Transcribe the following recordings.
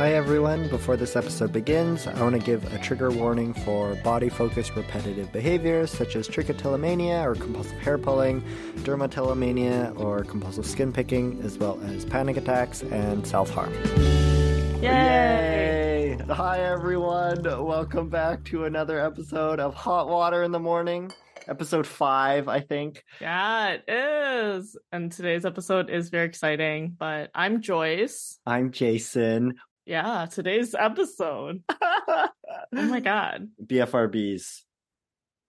Hi, everyone. Before this episode begins, I want to give a trigger warning for body focused repetitive behaviors such as trichotillomania or compulsive hair pulling, dermatillomania or compulsive skin picking, as well as panic attacks and self harm. Yay! Hi, everyone. Welcome back to another episode of Hot Water in the Morning. Episode five, I think. Yeah, it is. And today's episode is very exciting. But I'm Joyce. I'm Jason. Yeah, today's episode. oh my god. BFRBs.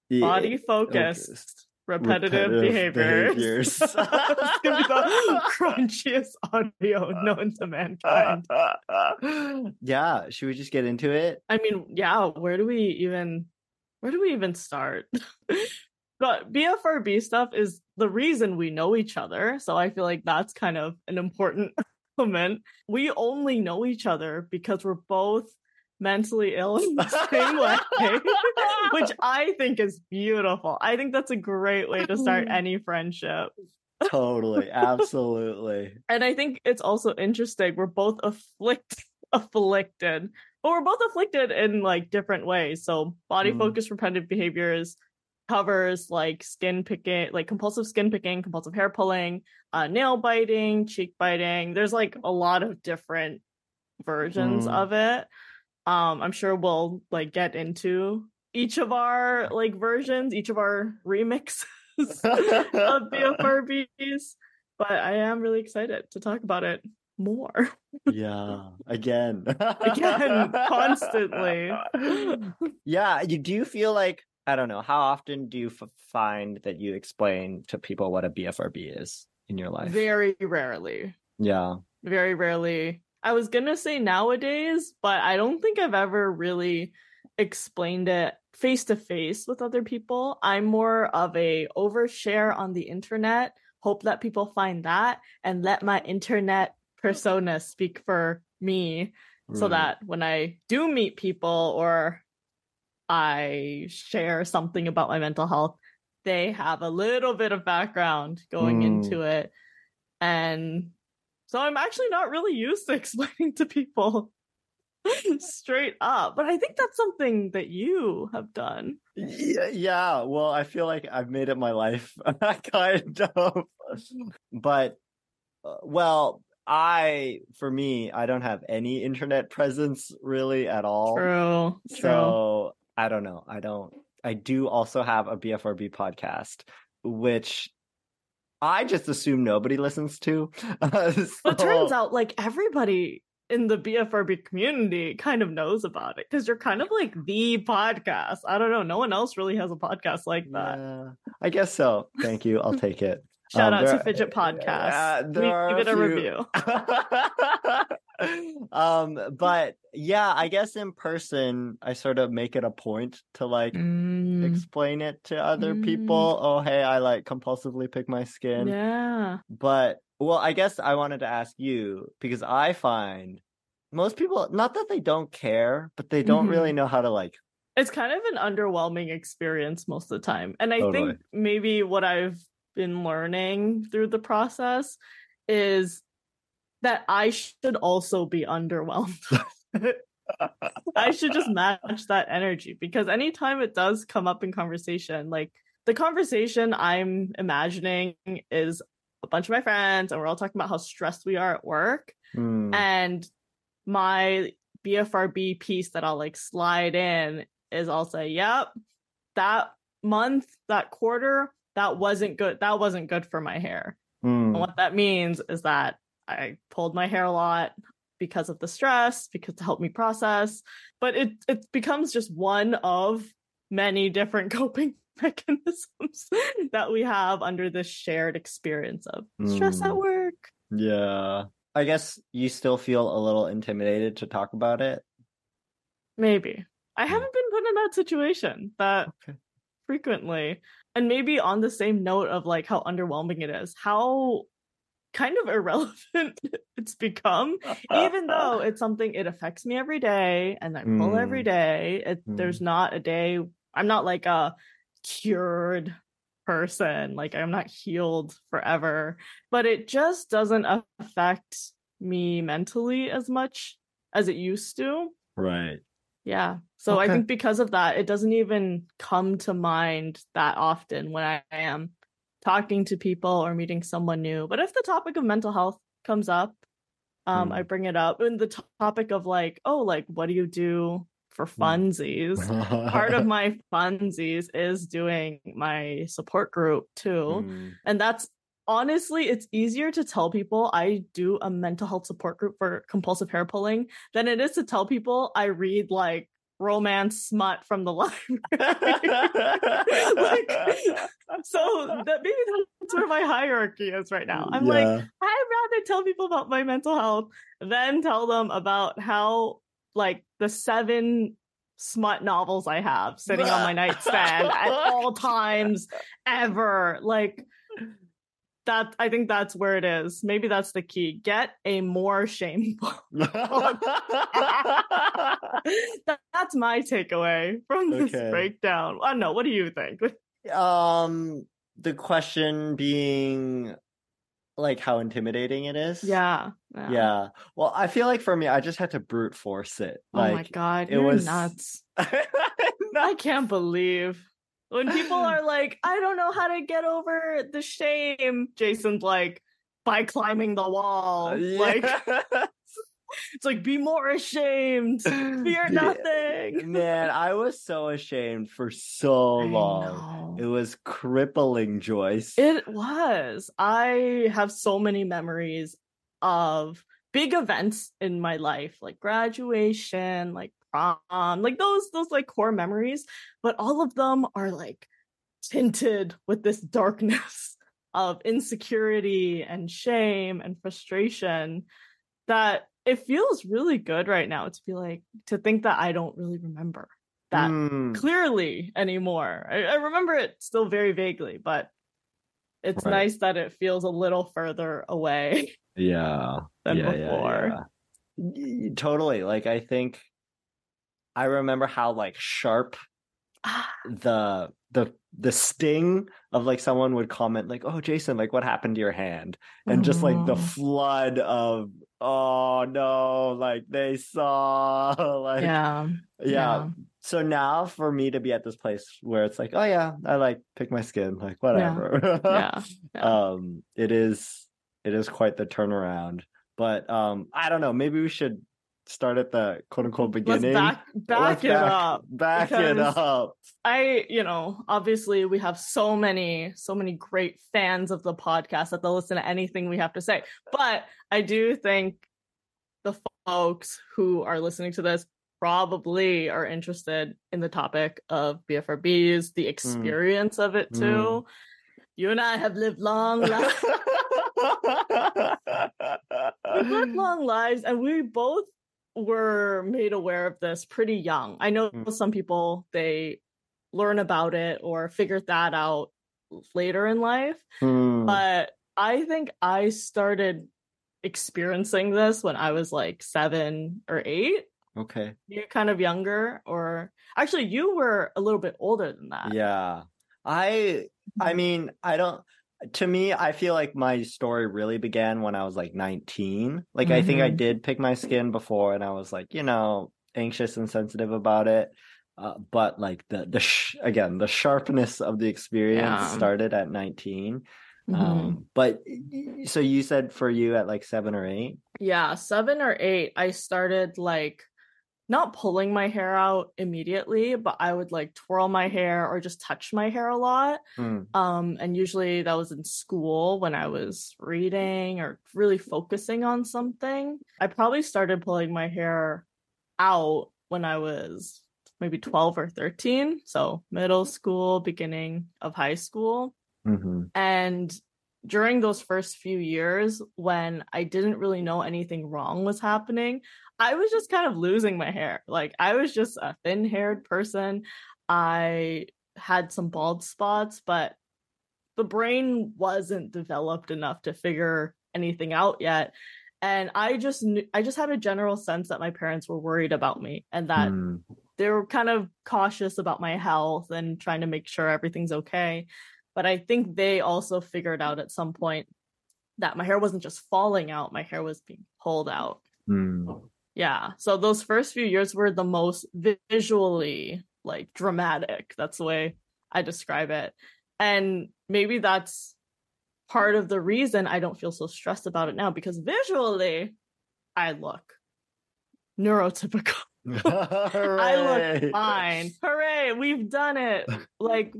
Body focused. Repetitive, Repetitive behaviors. behaviors. it's gonna be the crunchiest audio known to mankind. yeah, should we just get into it? I mean, yeah, where do we even where do we even start? but BFRB stuff is the reason we know each other. So I feel like that's kind of an important element. We only know each other because we're both mentally ill in the same way, which I think is beautiful. I think that's a great way to start any friendship. Totally, absolutely. And I think it's also interesting. We're both afflict afflicted, but we're both afflicted in like different ways. So body Mm. focused repetitive behaviors covers like skin picking, like compulsive skin picking, compulsive hair pulling, uh, nail biting, cheek biting. There's like a lot of different versions Mm. of it. Um, I'm sure we'll like get into each of our like versions, each of our remixes of BFRBs. But I am really excited to talk about it more. yeah, again. Again, constantly. yeah, you do you feel like I don't know, how often do you f- find that you explain to people what a BFRB is in your life? Very rarely. yeah. Very rarely. I was gonna say nowadays, but I don't think I've ever really explained it face to face with other people. I'm more of a overshare on the internet, hope that people find that, and let my internet persona speak for me so mm. that when I do meet people or I share something about my mental health, they have a little bit of background going Mm. into it. And so I'm actually not really used to explaining to people straight up. But I think that's something that you have done. Yeah, yeah, well, I feel like I've made it my life, I kind of. But, uh, well, I, for me, I don't have any internet presence really at all. True. True. So I don't know. I don't. I do also have a BFRB podcast, which I just assume nobody listens to. But turns out like everybody in the BFRB community kind of knows about it because you're kind of like the podcast. I don't know. No one else really has a podcast like that. Yeah, I guess so. Thank you. I'll take it. Shout Um, out to Fidget Podcast. Yeah, there we are give it a review. um, but yeah, I guess in person, I sort of make it a point to like Mm, explain it to other Mm. people. Oh, hey, I like compulsively pick my skin. yeah. But well, I guess I wanted to ask you because I find most people not that they don't care, but they don't Mhm. really know how to like It's kind of an underwhelming experience most of the time. And I Totally. think maybe what I've been learning through the process is that I should also be underwhelmed. I should just match that energy because anytime it does come up in conversation, like the conversation I'm imagining is a bunch of my friends and we're all talking about how stressed we are at work. hmm, And my BFRB piece that I'll like slide in is I'll say, yep, that month, that quarter, that wasn't good. That wasn't good for my hair. hmm, And what that means is that I pulled my hair a lot because of the stress, because to help me process. But it it becomes just one of many different coping mechanisms that we have under this shared experience of stress at Mm. work. yeah. I guess you still feel a little intimidated to talk about it. Maybe. I haven't been put in that situation that Okay. Frequently. And maybe on the same note of like how underwhelming it is, how kind of irrelevant it's become, even though it's something it affects me every day and I pull every Mm. day. It, There's not a day, I'm not like a cured person, like I'm not healed forever, but it just doesn't affect me mentally as much as it used to. Right. Yeah. So I think because of that, it doesn't even come to mind that often when I am talking to people or meeting someone new. But if the topic of mental health comes up, um, Hmm. I bring it up. And the topic of like, oh, like, what do you do for Hmm. funsies? Part of my funsies is doing my support group too. Mm. And that's honestly, it's easier to tell people I do a mental health support group for compulsive hair pulling than it is to tell people I read like romance smut from the library. Like, so that maybe that's where my hierarchy is right now. I'm like, I'd rather tell people about my mental health than tell them about how like the seven smut novels I have sitting on my nightstand at all times ever. Like that I think that's where it is. Maybe that's the key. Get a more shameful. That- that's my takeaway from this Okay. breakdown. I don't know. What do you think? um, the question being like how intimidating it is. Yeah. Yeah. Well, I feel like for me, I just had to brute force it. Oh my god, it was- nuts. I can't believe when people are like, I don't know how to get over the shame. Jason's like, by climbing the wall. Uh, like it's like be more ashamed. Fear Yeah. nothing. Man, I was so ashamed for so long. It was crippling, Joyce. It was. I have so many memories of big events in my life, like graduation, like prom, like those those like core memories, but all of them are like tinted with this darkness of insecurity and shame and frustration that it feels really good right now to be like to think that I don't really remember that Mm, clearly anymore. I, I remember it still very vaguely, but it's Right. nice that it feels a little further away yeah. than yeah, yeah, before. yeah. Y- y- Totally. Like I think I remember how like sharp the the the sting of like someone would comment like, "Oh, Jason, like what happened to your hand?" And just like the Mhm. flood of, "Oh no, like they saw." like yeah, yeah. So now for me to be at this place where it's like, "Oh yeah, I like pick my skin, like whatever." yeah, yeah. um it is it is quite the turnaround. But um I don't know, maybe we should start at the quote unquote beginning. Let's back back Let's it back- up. Back it up. I, you know, obviously we have so many, so many great fans of the podcast that they'll listen to anything we have to say. But I do think the folks who are listening to this probably are interested in the topic of BFRBs, the hmm. experience of it hmm. too. You and I have lived long lives. We've lived long lives, and we both were made aware of this pretty young. I know Mm. some people they learn about it or figure that out later in life, Hmm. but I think I started experiencing this when I was like seven or eight. okay. You're kind of younger, or actually, you were a little bit older than that. Yeah. I I mean, I don't to me, I feel like my story really began when I was like 19. Like I think I Mhm. did pick my skin before and I was like, you know, anxious and sensitive about it. Uh, but like the the sh- again, the sharpness of the experience Yeah. started at 19. Mhm. Um but so you said for you at like 7 or 8? Yeah, seven or eight, I started like not pulling my hair out immediately, but I would like twirl my hair or just touch my hair a lot. Hmm. Um, and usually that was in school when I was reading or really focusing on something. I probably started pulling my hair out when I was maybe 12 or 13. So middle school, beginning of high school. Mhm. And during those first few years, when I didn't really know anything wrong was happening, I was just kind of losing my hair. Like, I was just a thin haired person. I had some bald spots, but the brain wasn't developed enough to figure anything out yet. And I just knew, I just had a general sense that my parents were worried about me and that Hmm. they were kind of cautious about my health and trying to make sure everything's okay. But I think they also figured out at some point that my hair wasn't just falling out, my hair was being pulled out. Hmm. Yeah. So those first few years were the most visually like dramatic. That's the way I describe it. And maybe that's part of the reason I don't feel so stressed about it now because visually I look neurotypical. I look fine. Hooray, we've done it. Like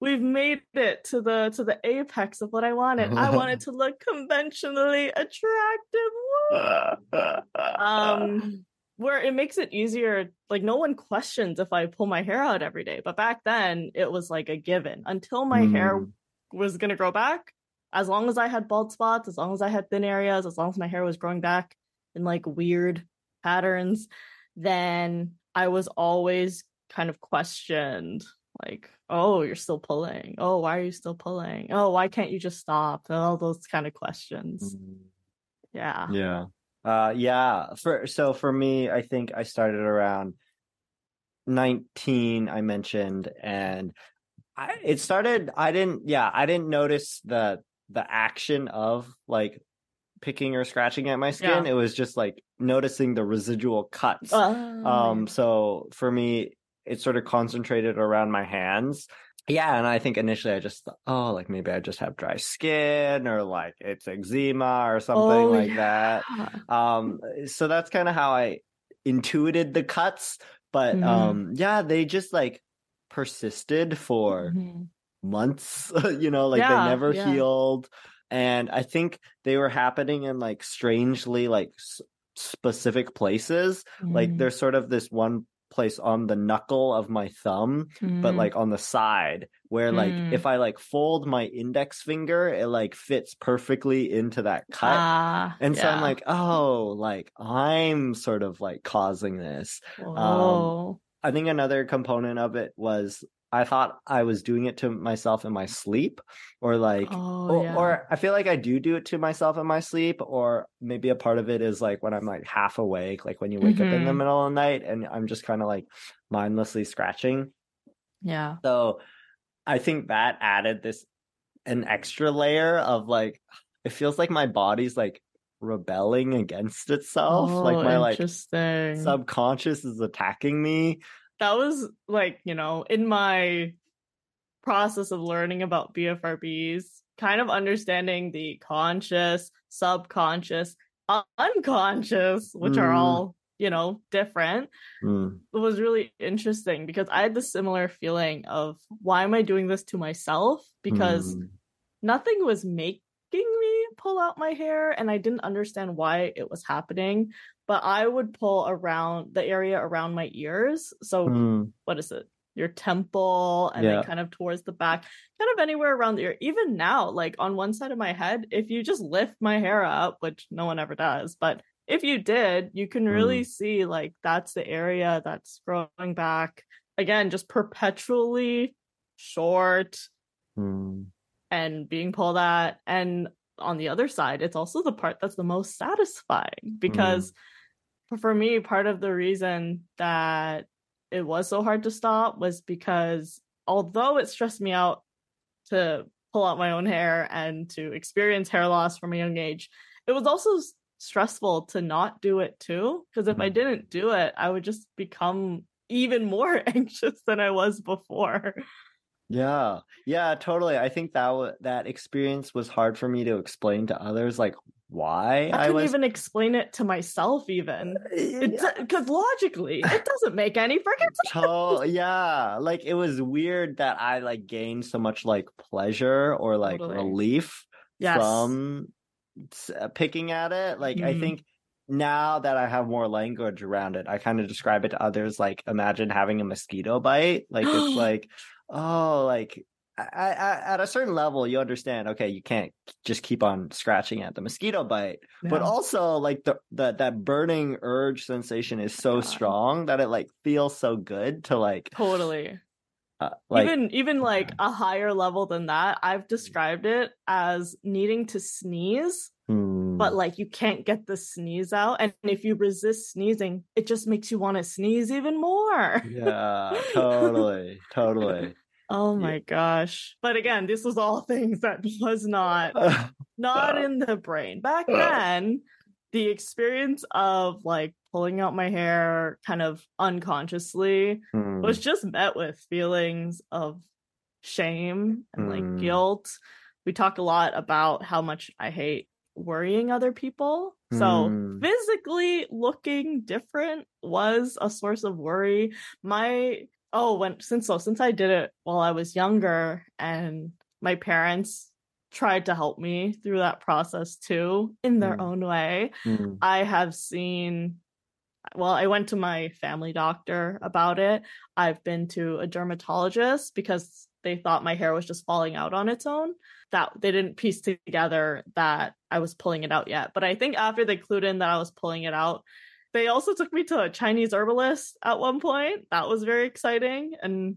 we've made it to the to the apex of what I wanted. I wanted to look conventionally attractive. um where it makes it easier like no one questions if I pull my hair out every day. But back then it was like a given. Until my mm. hair was going to grow back, as long as I had bald spots, as long as I had thin areas, as long as my hair was growing back in like weird patterns, then I was always kind of questioned like, oh, you're still pulling. Oh, why are you still pulling? Oh, why can't you just stop? All those kind of questions. Mm. Yeah. Yeah. Uh yeah. For so for me, I think I started around 19 I mentioned and I, it started I didn't yeah, I didn't notice the the action of like picking or scratching at my skin. Yeah. It was just like noticing the residual cuts. Oh, um, so for me, it sort of concentrated around my hands. Yeah, and I think initially I just thought, oh, like maybe I just have dry skin or like it's eczema or something oh, like yeah. that. Um, so that's kind of how I intuited the cuts. But mm-hmm. um, yeah, they just like persisted for mm-hmm. months. you know, like yeah, they never yeah. healed and I think they were happening in like strangely like s- specific places. Mm. Like there's sort of this one place on the knuckle of my thumb, mm. but like on the side where like mm. if I like fold my index finger, it like fits perfectly into that cut. Ah, and so yeah. I'm like, oh, like I'm sort of like causing this. Um, I think another component of it was I thought I was doing it to myself in my sleep, or like, oh, or, yeah. or, I feel like I do do it to myself in my sleep, or maybe a part of it is like when I'm like half awake, like when you wake mm-hmm. up in the mm-hmm. middle of the night and I'm just kind of like mindlessly scratching. Yeah. So I think that added this an extra layer of like, it feels like my body's like rebelling against itself. Oh, like my like subconscious is attacking me that was like, you know, in my process of learning about BFRBs, kind of understanding the conscious, subconscious, unconscious, which mm. are all, you know, different, mm. it was really interesting because I had the similar feeling of why am I doing this to myself? Because mm. nothing was making me pull out my hair and I didn't understand why it was happening but I would pull around the area around my ears. So mm. what is it? Your temple and yeah. then kind of towards the back, kind of anywhere around the ear. Even now, like on one side of my head, if you just lift my hair up, which no one ever does, but if you did, you can really mm. see like that's the area that's growing back. Again, just perpetually short mm. and being pulled at. And on the other side, it's also the part that's the most satisfying because mm for me, part of the reason that it was so hard to stop was because although it stressed me out to pull out my own hair and to experience hair loss from a young age, it was also stressful to not do it too. Because if mm-hmm. I didn't do it, I would just become even more anxious than I was before. Yeah, yeah, totally. I think that w- that experience was hard for me to explain to others. Like, why I, I was... even explain it to myself even because uh, logically it doesn't make any freaking sense. Oh yeah, like it was weird that I like gained so much like pleasure or like totally. relief yes. from uh, picking at it. Like mm. I mm-hmm. think now that I have more language around it, I kind of describe it to others like imagine having a mosquito bite. Like it's like oh like I, I, at a certain level, you understand. Okay, you can't just keep on scratching at the mosquito bite, yeah. but also like the, the that burning urge sensation is so God. strong that it like feels so good to like totally. Uh, like, even even like a higher level than that, I've described it as needing to sneeze, hmm. but like you can't get the sneeze out, and if you resist sneezing, it just makes you want to sneeze even more. yeah, totally, totally. Oh my yeah. gosh. But again, this was all things that was not not in the brain. Back then, the experience of like pulling out my hair kind of unconsciously Mm. was just met with feelings of shame and like Mm. guilt. We talk a lot about how much I hate worrying other people. So Mm. physically looking different was a source of worry. My oh, when since so since I did it while I was younger and my parents tried to help me through that process too in their Mm. own way. Mm. I have seen well, I went to my family doctor about it. I've been to a dermatologist because they thought my hair was just falling out on its own. That they didn't piece together that I was pulling it out yet. But I think after they clued in that I was pulling it out, they also took me to a Chinese herbalist at one point. That was very exciting and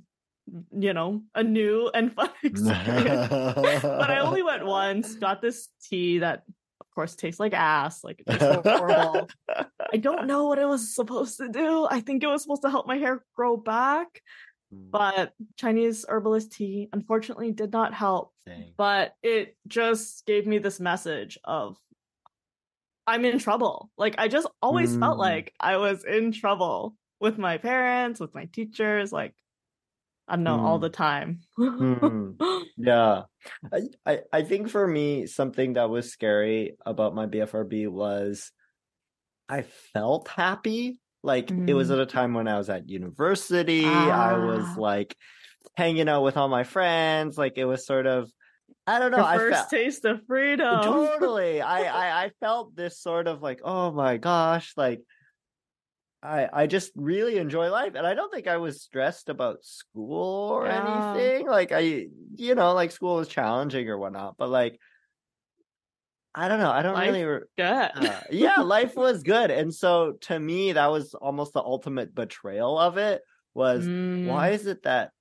you know, a new and fun experience. but I only went once, got this tea that of course tastes like ass, like it horrible. I don't know what it was supposed to do. I think it was supposed to help my hair grow back, Mm. but Chinese herbalist tea unfortunately did not help. Dang. But it just gave me this message of I'm in trouble. Like I just always felt Mm. like I was in trouble with my parents, with my teachers, like I don't know, all Mm. the time. Mm. Yeah. I, I I think for me, something that was scary about my BFRB was I felt happy. Like it was Mm. at a time when I was at university. I was Ah. like hanging out with all my friends. Like it was sort of I don't know. Your I first felt taste of freedom. totally. I, I I felt this sort of like, oh my gosh, like I I just really enjoy life, and I don't think I was stressed about school or Yeah. anything. Like I, you know, like school was challenging or whatnot, but like I don't know. I don't Life- really. re- uh, yeah, life was good, and so to me, that was almost the ultimate betrayal of it. Was Mm. why is it that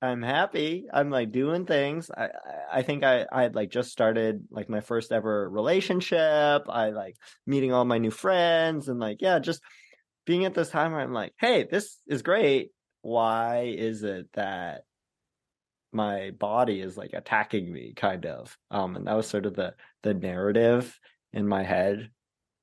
I'm happy? I'm like doing things. I I- think I I had like just started like my first ever relationship. I like meeting all my new friends and like yeah, just being at this time where I'm like, hey, this is great. Why is it that my body is like attacking me kind of um and that was sort of the the narrative in my head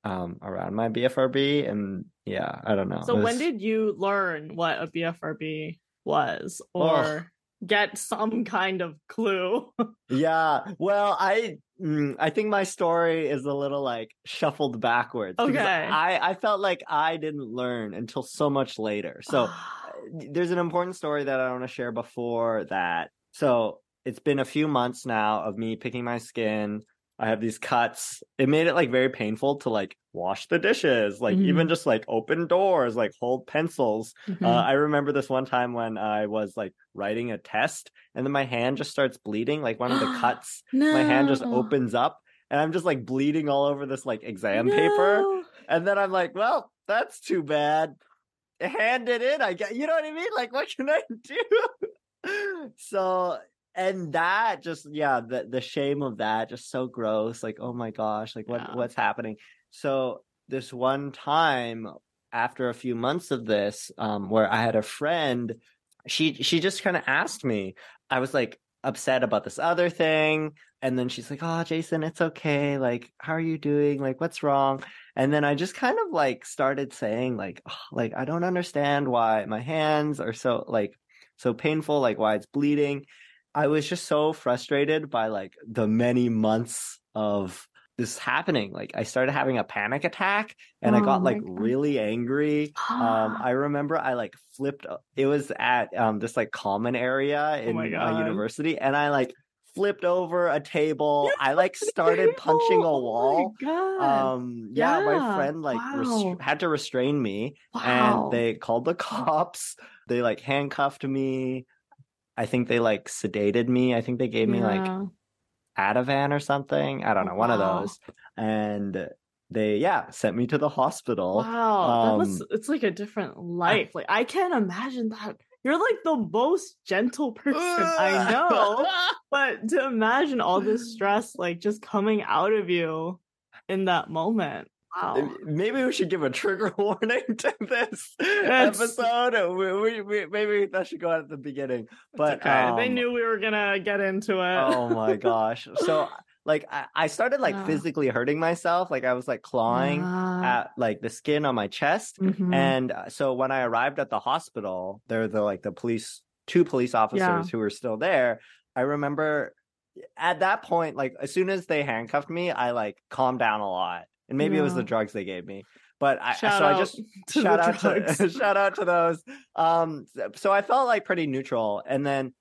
um around my BFRB and yeah I don't know So It when did you learn what a BFRB was or get some kind of clue? Yeah, well, I mm, I think my story is a little like shuffled backwards. Okay. I I felt like I didn't learn until so much later. So there's an important story that I want to share before that. So it's been a few months now of me picking my skin. I have these cuts. It made it like very painful to like wash the dishes, like even just like open doors, like hold pencils. Mhm. Uh, I remember this one time when I was like writing a test and then my hand just starts bleeding. Like one of the cuts, my hand just opens up and I'm just like bleeding all over this like exam paper. And then I'm like, well, that's too bad. Hand it in, I get, you know what I mean? Like, what can I do? so, and that just, yeah, the, the shame of that, just so gross. Like, oh my gosh, like what, Yeah. what's happening? So this one time after a few months of this, um, where I had a friend, she, she just kind of asked me, I was like upset about this other thing. And then she's like, oh, Jason, it's okay. Like, how are you doing? Like, what's wrong? And then I just kind of like started saying like, "Oh, like, I don't understand why my hands are so like, so painful, like why it's bleeding. I was just so frustrated by like the many months of this happening. Like I started having a panic attack and I Oh got like God. really angry. Um, I remember I like flipped. It was at um this like common area in Oh my my university, and I like flipped over a table. You I like started punching a wall. Oh. Um, yeah, my friend like Wow. had to restrain me, wow. and they called the cops. They like handcuffed me. I think they like sedated me. I think they gave me like Ativan or something. I don't know, one of those. And they yeah sent me to the hospital. Wow, that was um, it's like a different life. Like I can't imagine that. You're like the most gentle person I know. But to imagine all this stress like just coming out of you in that moment. Wow. Maybe we should give a trigger warning to this It's- episode. We, we, we, maybe that should go out at the beginning. But okay. they um, knew we were gonna get into it. oh my gosh. So like I, I started like physically hurting myself. Like I was like clawing at like the skin on my chest. Mhm. And uh, so when I arrived at the hospital, there were the like the police, two police officers Yeah. who were still there. I remember at that point, like as soon as they handcuffed me, I like calmed down a lot. And maybe it was the drugs they gave me. But I Shout so I just shout out to shout out to those. Um so I felt like pretty neutral. And then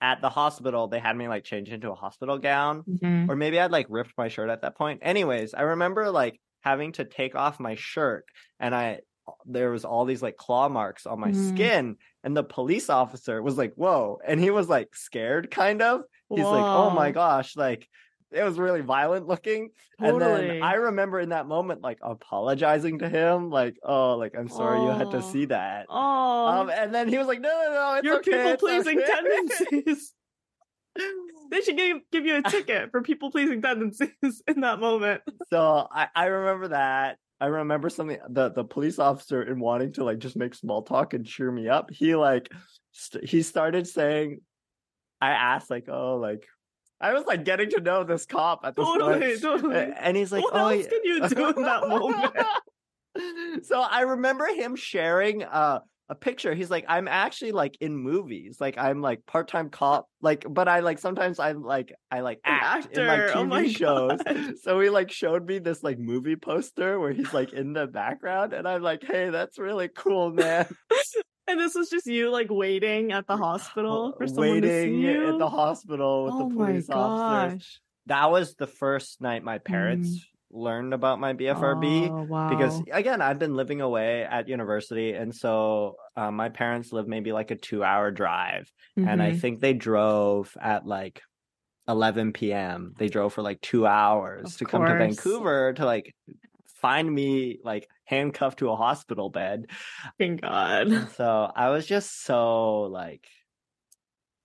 at the hospital, they had me like change into a hospital gown Mhm. or maybe I'd like ripped my shirt at that point. Anyways, I remember like having to take off my shirt and I there was all these like claw marks on my Mhm. skin and the police officer was like, "Whoa." And he was like scared kind of. He's like, "Oh my gosh, like it was really violent looking." And then I remember in that moment like apologizing to him like, "Oh, like I'm sorry you had to Oh. see that." Oh, Um and then he was like, "No, no, no, it's your okay. people pleasing okay." tendencies. they should give give you a ticket for people pleasing tendencies in that moment. so I, I remember that. I remember something the the police officer in wanting to like just make small talk and cheer me up. He like st- he started saying, I asked like, oh, like I was like getting to know this cop at this Totally, point, totally. And he's like, what oh, else yeah." can you do in that moment? so I remember him sharing uh, a picture. He's like, I'm actually like in movies. Like I'm like part time cop. Like, but I like sometimes I'm like I like act in like. TV Oh my shows. God. So he like showed me this like movie poster where he's like in the background, and I'm like, hey, that's really cool, man. And this was just you like waiting at the hospital for someone to see Waiting you. at the hospital with oh the police officers. That was the first night my parents learned about my BFRB. Oh, wow. because again i've been living away at university and so um, my parents live maybe like a two hour drive and i Mhm. think they drove at like 11 p.m they drove for like two hours Of to come to vancouver to like find me like handcuffed to a hospital bed Thank God. so i was just so like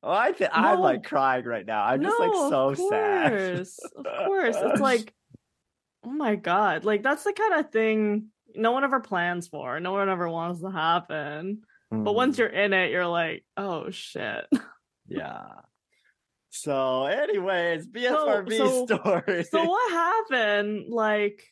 oh i th- i'm like crying right now i'm just like so of sad. Of course. It's like, oh my God. Like, that's the kind of thing no one ever plans for. No one ever wants to happen. But once Mm. you're in it, you're like, oh shit. Yeah. So, anyways, BFRB so- story. So what happened? Like,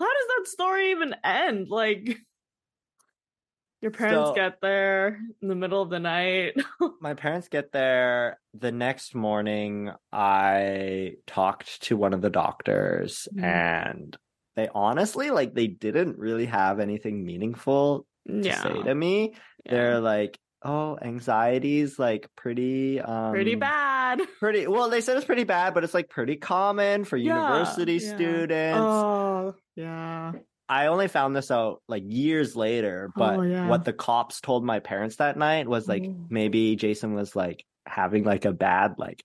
how does that story even end? Like, your parents So- get there in the middle of the night. My parents get there the next morning. I talked to one of the doctors, Mhm. and they honestly, like, they didn't really have anything meaningful to yeah. say to me. yeah. They're like, "Oh, anxiety's like pretty, um, pretty bad. Pretty well. They said it's pretty bad, but it's like pretty common for Yeah, university yeah. students." Oh, yeah. I only found this out like years later, but Oh, yeah. what the cops told my parents that night was like Oh. maybe Jason was like having like a bad like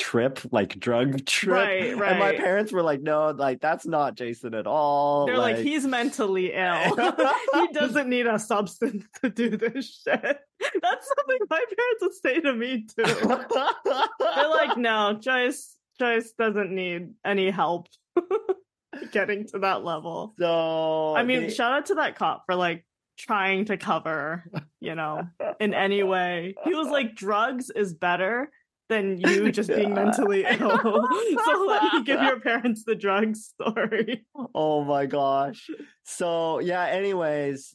trip, like drug trip. Right, And my parents were like, no, like that's not Jason at all. They're like, he's mentally ill. he doesn't need a substance to do this shit. That's something my parents would say to me too. They're like, no, Joyce, Joyce doesn't need any help getting to that level. so I mean, they- shout out to that cop for like trying to cover, you know, in any way. He was like, drugs is better than you just being mentally ill. so let me give your parents the drug story. Oh my gosh. So yeah, anyways,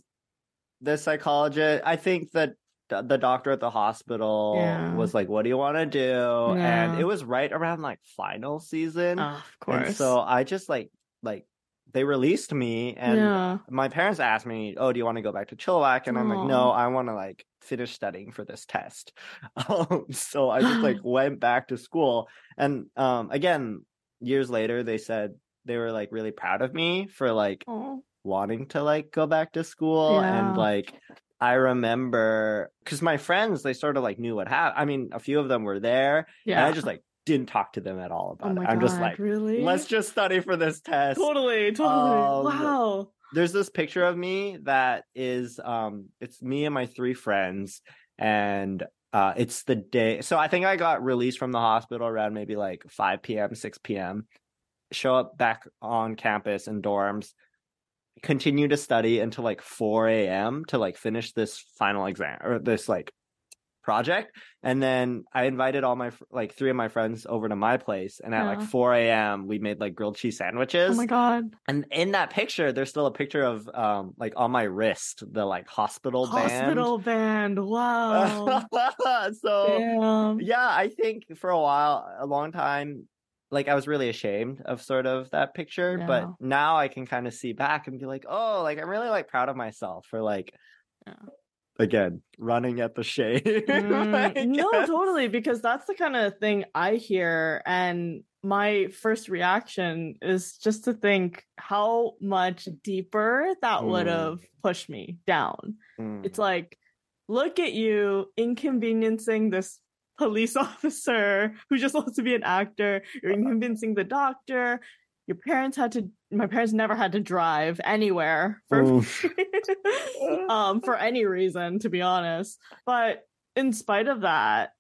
the psychologist, I think that the doctor at the hospital Yeah. was like, What do you want to do? And it was right around like final season. of and so I just like like they released me and yeah. my parents asked me, "Oh, do you want to go back to Chilliwack?" And I'm like, "No, I want to like finish studying for this test." Um, so I just like went back to school, and um, again, years later, they said they were like really proud of me for like Oh. wanting to like go back to school, Yeah. and like I remember because my friends they sort of like knew what happened. I mean, a few of them were there, Yeah. and I just like didn't talk to them at all oh about my it. I'm God, just like, really? let's just study for this test totally, totally. Um, wow. There's this picture of me that is um it's me and my three friends and uh it's the day so i think i got released from the hospital around maybe like 5 p.m 6 p.m show up back on campus in dorms continue to study until like 4 a.m to like finish this final exam or this like project. And then I invited all my like three of my friends over to my place, and at like 4 a.m. we made like grilled cheese sandwiches. Oh my god. And in that picture, there's still a picture of um like on my wrist the like hospital, band. Hospital band. Wow. so Damn. yeah, I think for a while, a long time, like I was really ashamed of sort of that picture, Yeah. but now I can kind of see back and be like, oh, like I'm really like proud of myself for like, Yeah. Again, running at the shade. Mm, no, totally, because that's the kind of thing I hear. And my first reaction is just to think how much deeper that would Mm. have pushed me down. Mm. It's like, look at you inconveniencing this police officer who just wants to be an actor. You're inconveniencing the doctor. Your parents had to, my parents never had to drive anywhere for um, for any reason, to be honest. But in spite of that,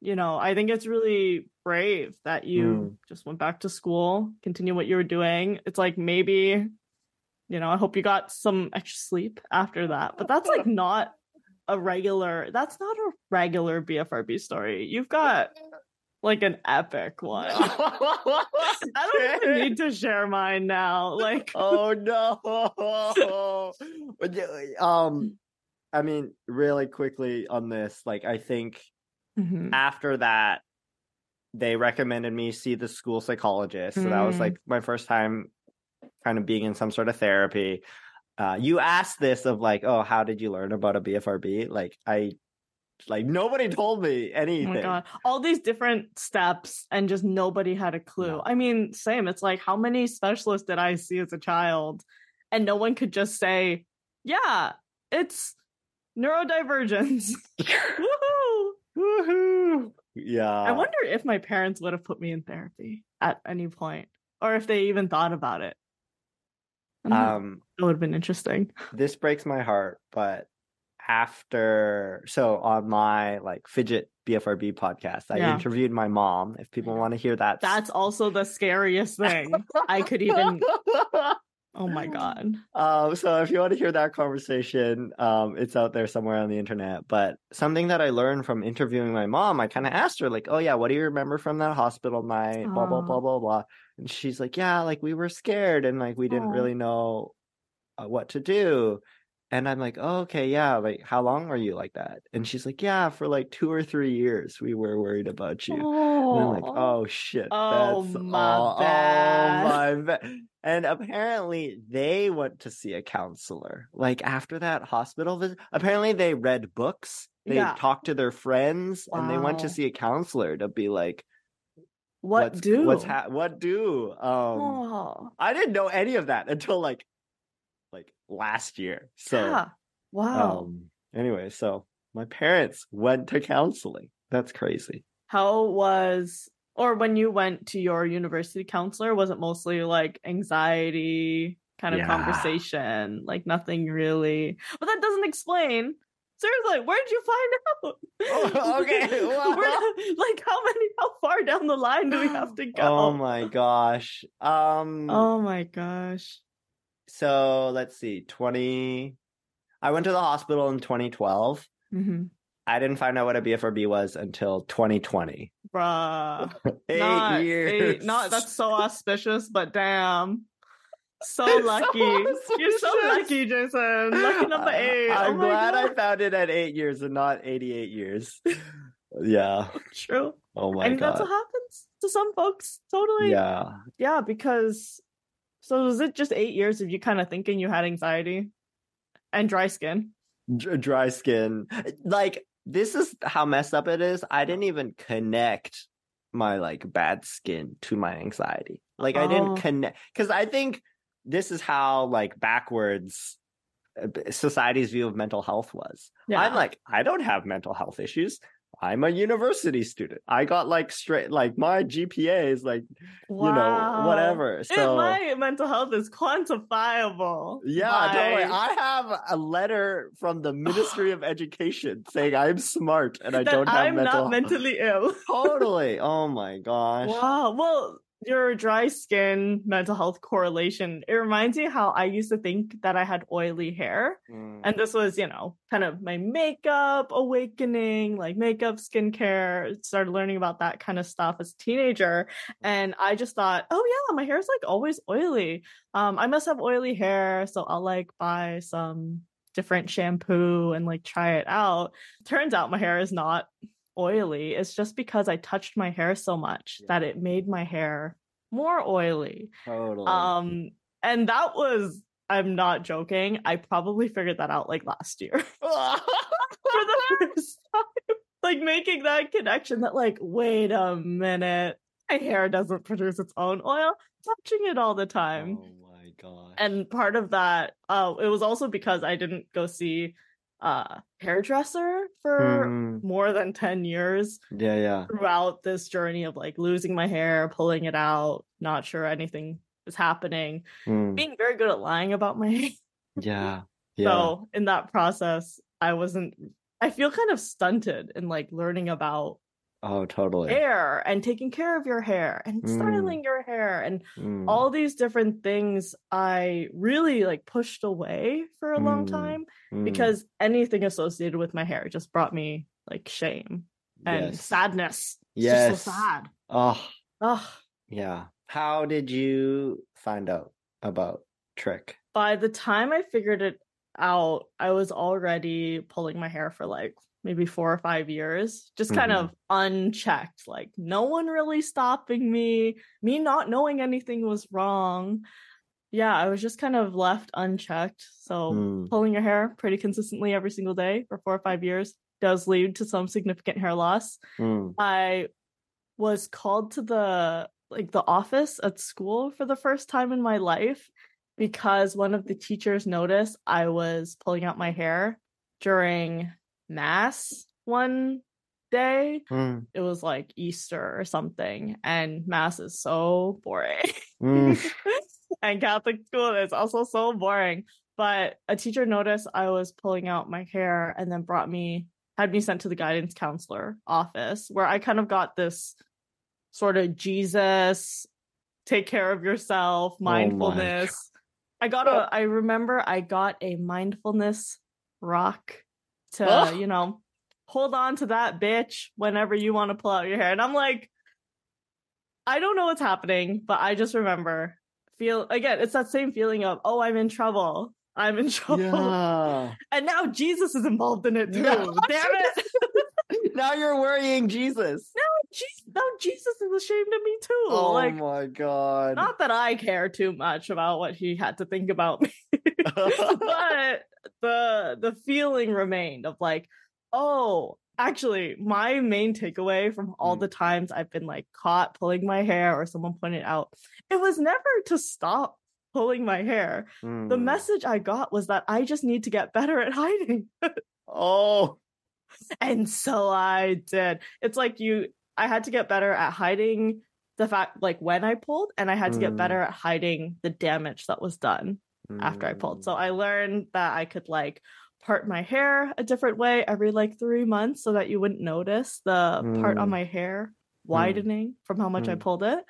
you know, I think it's really brave that you Mm. just went back to school, continue what you were doing. It's like maybe, you know, I hope you got some extra sleep after that. But that's like not a regular, that's not a regular BFRB story. You've got like an epic one. I don't even need to share mine now. Like, oh no. But um I mean, really quickly on this, like I think Mhm. after that they recommended me see the school psychologist so that was Mm. like my first time kind of being in some sort of therapy uh you asked this of like oh how did you learn about a bfrb like i like nobody told me Oh anything my god. All these different steps and just nobody had a clue. No. I mean, same. It's like how many specialists did I see as a child and no one could just say, "Yeah, it's neurodivergence." Woohoo! Woohoo! yeah I wonder if my parents would have put me in therapy at any point or if they even thought about it. I don't know. um it would have been interesting. this breaks my heart but after so on my like fidget bfrb podcast i Yeah. interviewed my mom if people want to hear that That's also the scariest thing. I could even Oh my god. Um, so if you want to hear that conversation, um, it's out there somewhere on the internet. But something that I learned from interviewing my mom, I kind of asked her, like, "Oh yeah, what do you remember from that hospital night?" Blah blah blah blah blah. And she's like, "Yeah, like we were scared and like we didn't Aw. really know uh, what to do." And I'm like, oh, "Okay, yeah. Like, how long were you like that?" And she's like, "Yeah, for like two or three years, we were worried about you." And I'm like, oh shit. Oh, that's my all- bad. Oh my bad. And apparently they went to see a counselor. Like after that hospital visit, apparently they read books. They Yeah. talked to their friends and they went to see a counselor to be like, what what's, do? What's ha- what do? Um, oh, I didn't know any of that until like last year. So, yeah. Wow. um, anyway, so my parents went to counseling. That's crazy. How was or when you went to your university counselor, was it mostly like anxiety kind of Yeah. conversation? Like nothing really. But that doesn't explain. Seriously, where'd you find out? Oh, okay, Where- like how many how far down the line do we have to go? Oh my gosh. Um Oh my gosh. So let's see. 20 I went to the hospital in 2012. hmm I didn't find out what a BFRB was until 2020. Bruh. 8 not, years. eight- not that's so auspicious, but damn. So So lucky. You're so lucky, Jason. Lucky number eight. I'm oh glad I found it at 8 years and not 88 years. yeah. True. Oh my god. and god. that's what happens to some folks. Totally. yeah. Yeah, because so was it just eight years of you kind of thinking you had anxiety and dry skin? Dr- dry skin. Like this is how messed up it is. I didn't even connect my like bad skin to my anxiety. Like I Oh. didn't connect because I think this is how like backwards uh, society's view of mental health was. I'm like I don't have mental health issues. I'm a university student. I got like straight like my GPA is like you know Wow. whatever. So my mental health is quantifiable. Yeah, by- totally. I have a letter from the Ministry of Education saying I'm smart and I don't have I'm mental not mentally ill. Totally. Oh my gosh. Wow. Well, your dry skin mental health correlation, it reminds me how I used to think that I had oily hair. Mm. And this was, you know, kind of my makeup awakening, like makeup, skincare, started learning about that kind of stuff as a teenager. And I just thought, oh yeah, my hair is like always oily. Um, I must have oily hair, so I'll like buy some different shampoo and like try it out. Turns out my hair is not oily. It's just because I touched my hair so much Yeah. that it made my hair more oily. totally. Um, and that was, I'm not joking. I probably figured that out like last year for the first time. Like making that connection that, like, wait a minute, my hair doesn't produce its own oil, touching it all the time. oh my god. And part of that, uh, it was also because I didn't go see uh hairdresser for Mm. more than 10 years yeah, yeah. throughout this journey of like losing my hair, pulling it out, not sure anything is happening, Mm. being very good at lying about my hair. Yeah. Yeah. So in that process, I wasn't I feel kind of stunted in like learning about oh, totally. hair and taking care of your hair and Mm. styling your hair and Mm. all these different things I really like pushed away for a long Mm. time Mm. because anything associated with my hair just brought me like shame and yes. sadness. It's Yes. just so sad. Oh, Ugh. yeah. How did you find out about Trich? By the time I figured it out, I was already pulling my hair for like maybe four or five years, just kind Mhm. of unchecked. Like no one really stopping me, me not knowing anything was wrong. Yeah, I was just kind of left unchecked. So Mm. pulling your hair pretty consistently every single day for four or five years does lead to some significant hair loss. Mm. I was called to the like the office at school for the first time in my life because one of the teachers noticed I was pulling out my hair during mass one day. Mm. It was like Easter or something, and mass is so boring. Mm. and Catholic school is also so boring. But a teacher noticed I was pulling out my hair and then brought me, had me sent to the guidance counselor office where I kind of got this sort of Jesus, take care of yourself, Oh mindfulness. I got a, I remember I got a mindfulness rock to, Oh. you know, hold on to that bitch whenever you want to pull out your hair. And I'm like, I don't know what's happening, but I just remember feel again, it's that same feeling of, oh, I'm in trouble. I'm in trouble. Yeah. And now Jesus is involved in it too. Damn it. now you're worrying Jesus. Je- now Jesus is ashamed of me too. Oh like my god. not that I care too much about what he had to think about me. but the the feeling remained of like, oh, actually, my main takeaway from all Mm. the times I've been like caught pulling my hair or someone pointed out, it was never to stop pulling my hair. The Mm. message I got was that I just need to get better at hiding. Oh. And so I did. It's like you I had to get better at hiding the fact like when I pulled and I had to get Mm. better at hiding the damage that was done after I pulled. So I Mm. learned that I could like part my hair a different way every like three months so that you wouldn't notice the part on Mm. my hair widening from how much I Mm. pulled it.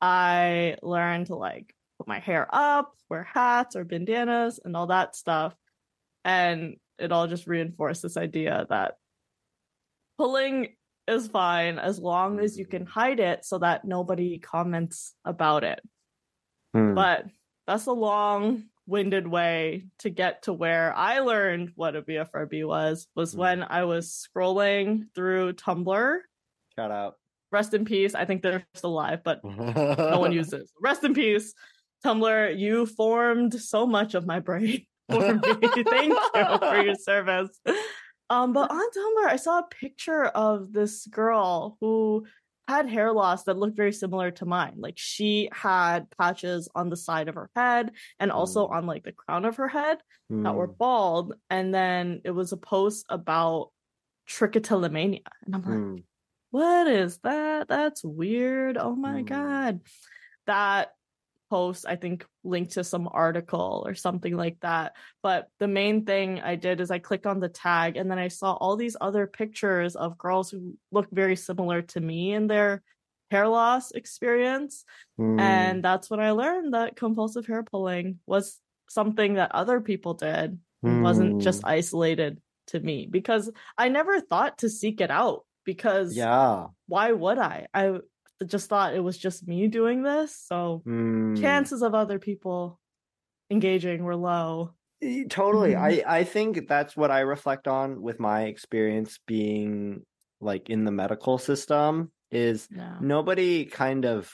I learned to like put my hair up, wear hats or bandanas and all that stuff. And it all just reinforced this idea that pulling is fine as long as you can hide it so that nobody comments about it. Mm. But that's a long winded way to get to where I learned what a BFRB was, was Mm. when I was scrolling through Tumblr. Shout out. Rest in peace. I think they're still alive, but no one uses. Rest in peace. Tumblr, you formed so much of my brain for me. Thank you for your service. Um, but on Tumblr, I saw a picture of this girl who had hair loss that looked very similar to mine. Like she had patches on the side of her head and also Mm. on like the crown of her head that were Mm. bald. And then it was a post about trichotillomania. And I'm like, Mm. what is that? That's weird. Oh my Mm. god. That post I think linked to some article or something like that. But the main thing I did is I clicked on the tag and then I saw all these other pictures of girls who look very similar to me in their hair loss experience. Mm. And that's when I learned that compulsive hair pulling was something that other people did. It wasn't just Mm. isolated to me because I never thought to seek it out because yeah. why would I? I just thought it was just me doing this. So Mm. chances of other people engaging were low. Totally. Mhm. I I think that's what I reflect on with my experience being like in the medical system is Yeah. nobody kind of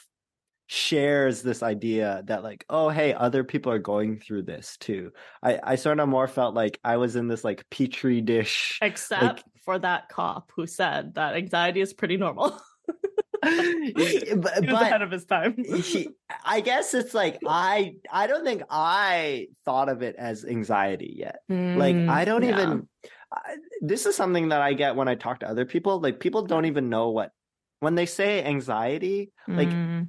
shares this idea that like oh hey other people are going through this too i i sort of more felt like i was in this like petri dish Except for that cop who said that anxiety is pretty normal. but, he was but ahead of his time. he, I guess it's like I I don't think I thought of it as anxiety yet. Like Mm, I don't yeah. even I, this is something that I get when I talk to other people. Like people don't even know what when they say anxiety, like Mm.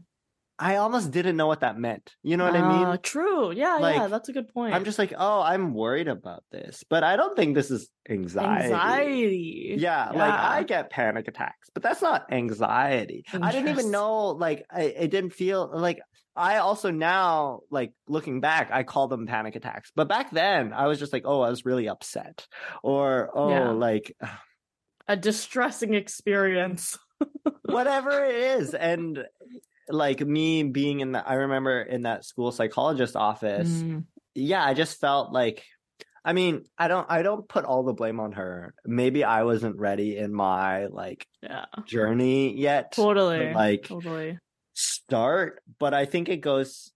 I almost didn't know what that meant. You know what I Ah, mean? True. Yeah, yeah, that's a good point. I'm just like, "Oh, I'm worried about this." But I don't think this is anxiety. anxiety. Yeah, like I get panic attacks, but that's not anxiety. I didn't even know, like, I, it didn't feel like I also now, like, looking back, I call them panic attacks. But back then, I was just like, oh, I was really upset. Or, oh, Yeah. like, a distressing experience. whatever it is. And, like, me being in the, I remember in that school psychologist office, Mm, yeah, I just felt like, I mean, I don't, I don't put all the blame on her. Maybe I wasn't ready in my, like, yeah. journey yet. to, Totally. like, totally. start, but I think it goes.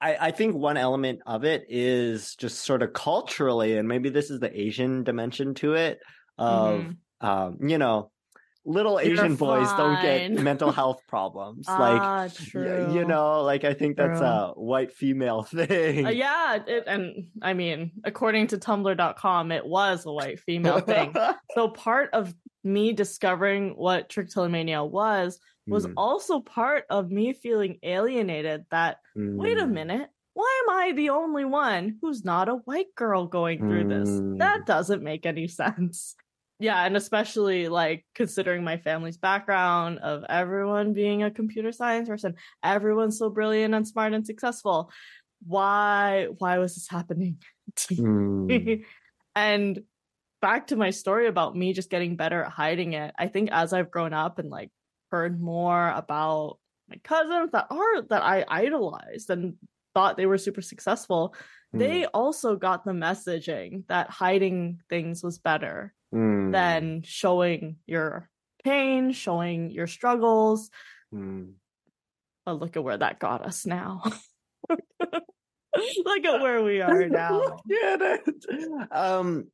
I, I think one element of it is just sort of culturally, and maybe this is the Asian dimension to it. Of Mhm. um, you know, little You're Asian boys don't get mental health problems. like ah, y- true. you know, like I think that's True. a white female thing. Uh, yeah, it, and I mean, according to Tumblr.com, it was a white female thing. so part of me discovering what trichotillomania was was Mm, also part of me feeling alienated. That wait a mm, minute, why am I the only one who's not a white girl going through this? Mm. That doesn't make any sense. Yeah, and especially like considering my family's background of everyone being a computer science person, everyone's so brilliant and smart and successful. Why why was this happening to mm, me? and back to my story about me just getting better at hiding it. I think as I've grown up and like heard more about my cousins that are that I idolized and thought they were super successful, mm, they also got the messaging that hiding things was better mm, than showing your pain, showing your struggles. mm. But look at where that got us now. look at where we are now. Get? Um,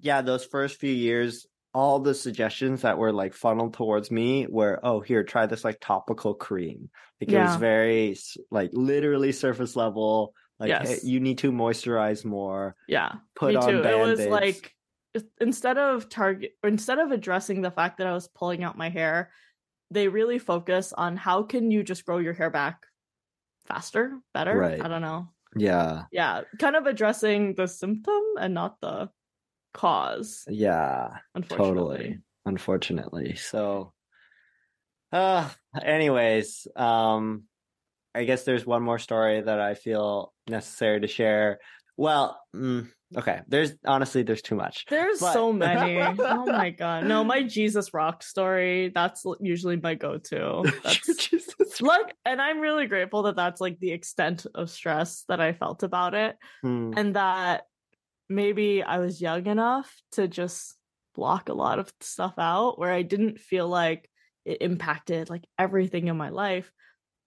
yeah, those first few years, all the suggestions that were like funneled towards me were, oh, here, try this like topical cream. Like it was very like literally surface level. Like hey, you need to moisturize more. Yeah. Put Me on too. It was like instead of target or instead of addressing the fact that I was pulling out my hair, they really focus on how can you just grow your hair back faster, better. Right. I don't know. Yeah, Yeah, kind of addressing the symptom and not the cause. yeah, Unfortunately. totally. Unfortunately, so. Uh, anyways, um, I guess there's one more story that I feel necessary to share. Well, mm, okay. There's honestly there's too much. There's But- so many. oh my god. No, my Jesus rock story, that's usually my go-to. That's Jesus. look, and I'm really grateful that that's like the extent of stress that I felt about it Hmm, and that maybe I was young enough to just block a lot of stuff out where I didn't feel like it impacted like everything in my life.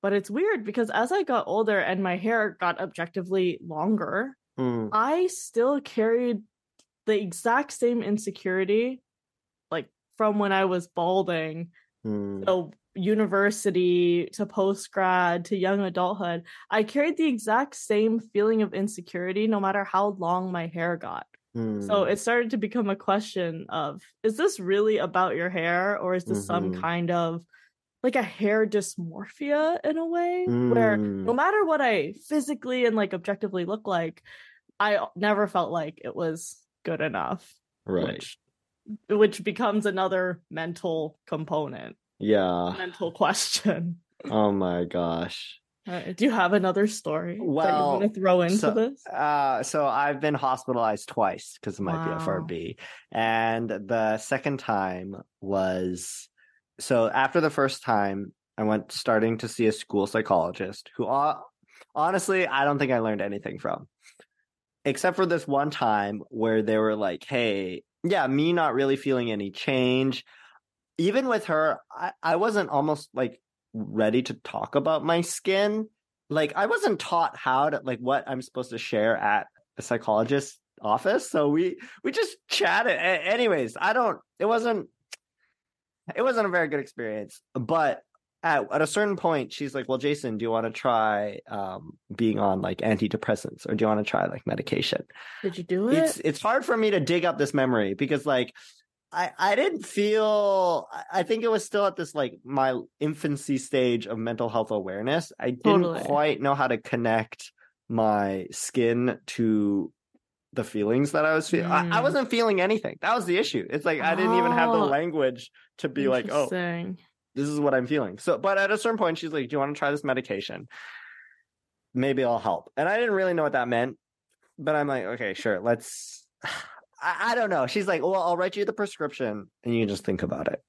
But it's weird because as I got older and my hair got objectively longer, hmm, I still carried the exact same insecurity like from when I was balding hmm, to university to post grad to young adulthood. I carried the exact same feeling of insecurity no matter how long my hair got. hmm. So it started to become a question of is this really about your hair or is this some Mhm. kind of like a hair dysmorphia in a way where Hmm, no matter what I physically and like objectively look like, I never felt like it was good enough, right. which which becomes another mental component. Yeah. mental question. Oh my gosh. Uh, do you have another story that you Well, want to throw into so- this? Uh, so I've been hospitalized twice because of my Wow. BFRB, and the second time was so after the first time, I went starting to see a school psychologist who, honestly, I don't think I learned anything from, except for this one time where they were like, "Hey, yeah, me not really feeling any change." Even with her, I, I wasn't almost like ready to talk about my skin like I wasn't taught how to like what I'm supposed to share at a psychologist's office. So we we just chatted. Anyways, I don't. It wasn't. It wasn't a very good experience. But at at a certain point, she's like, "Well, Jason, do you want to try um being on like antidepressants, or do you want to try like medication?" Did you do it? It's it's hard for me to dig up this memory because like. I, I didn't feel I- think it was still at this like my infancy stage of mental health awareness. I didn't Totally. quite know how to connect my skin to the feelings that I was feeling. I, I Mm. wasn't feeling anything. That was the issue. It's like I didn't even have the Oh. language to be like, oh, this is what I'm feeling. So, but at a certain point, she's like, "Do you want to try this medication? Maybe I'll help." And I didn't really know what that meant, but I'm like, "Okay, sure, let's." I, I don't know. She's like, "Well, I'll write you the prescription, and you can just think about it."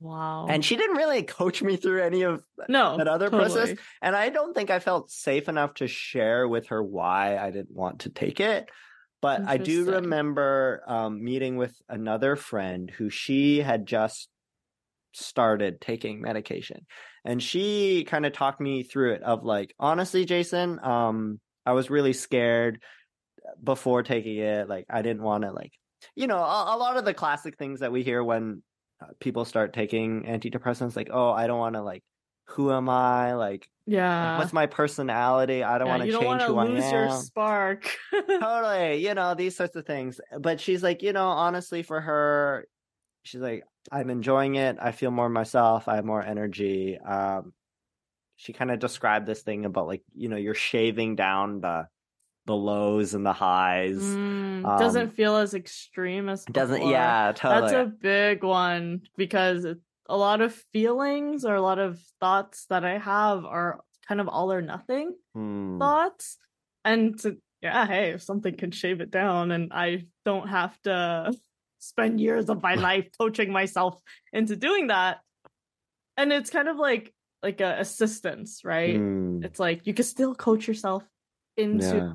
Wow. And she didn't really coach me through any of no, that other totally. process. And I don't think I felt safe enough to share with her why I didn't want to take it. But I do remember um, meeting with another friend who she had just started taking medication. And she kind of talked me through it of like, honestly, Jason, um, I was really scared before taking it. Like, I didn't want to, like, you know, a, a lot of the classic things that we hear when uh, people start taking antidepressants, like, oh, I don't want to, like, who am I? Like, Yeah. what's my personality? I don't Yeah, want to change who I lose your spark. totally, you know, these sorts of things. But she's like, you know, honestly, for her, she's like, I'm enjoying it. I feel more myself. I have more energy. Um, she kind of described this thing about like, you know, you're shaving down the the lows and the highs. Mm, Um, doesn't feel as extreme as Doesn't yeah, totally. That's a big one because a lot of feelings or a lot of thoughts that I have are kind of all or nothing Hmm. thoughts. And to, yeah, hey, if something can shave it down and I don't have to spend years of my life coaching myself into doing that. And it's kind of like like a assistance, right? Hmm. It's like you can still coach yourself into Yeah.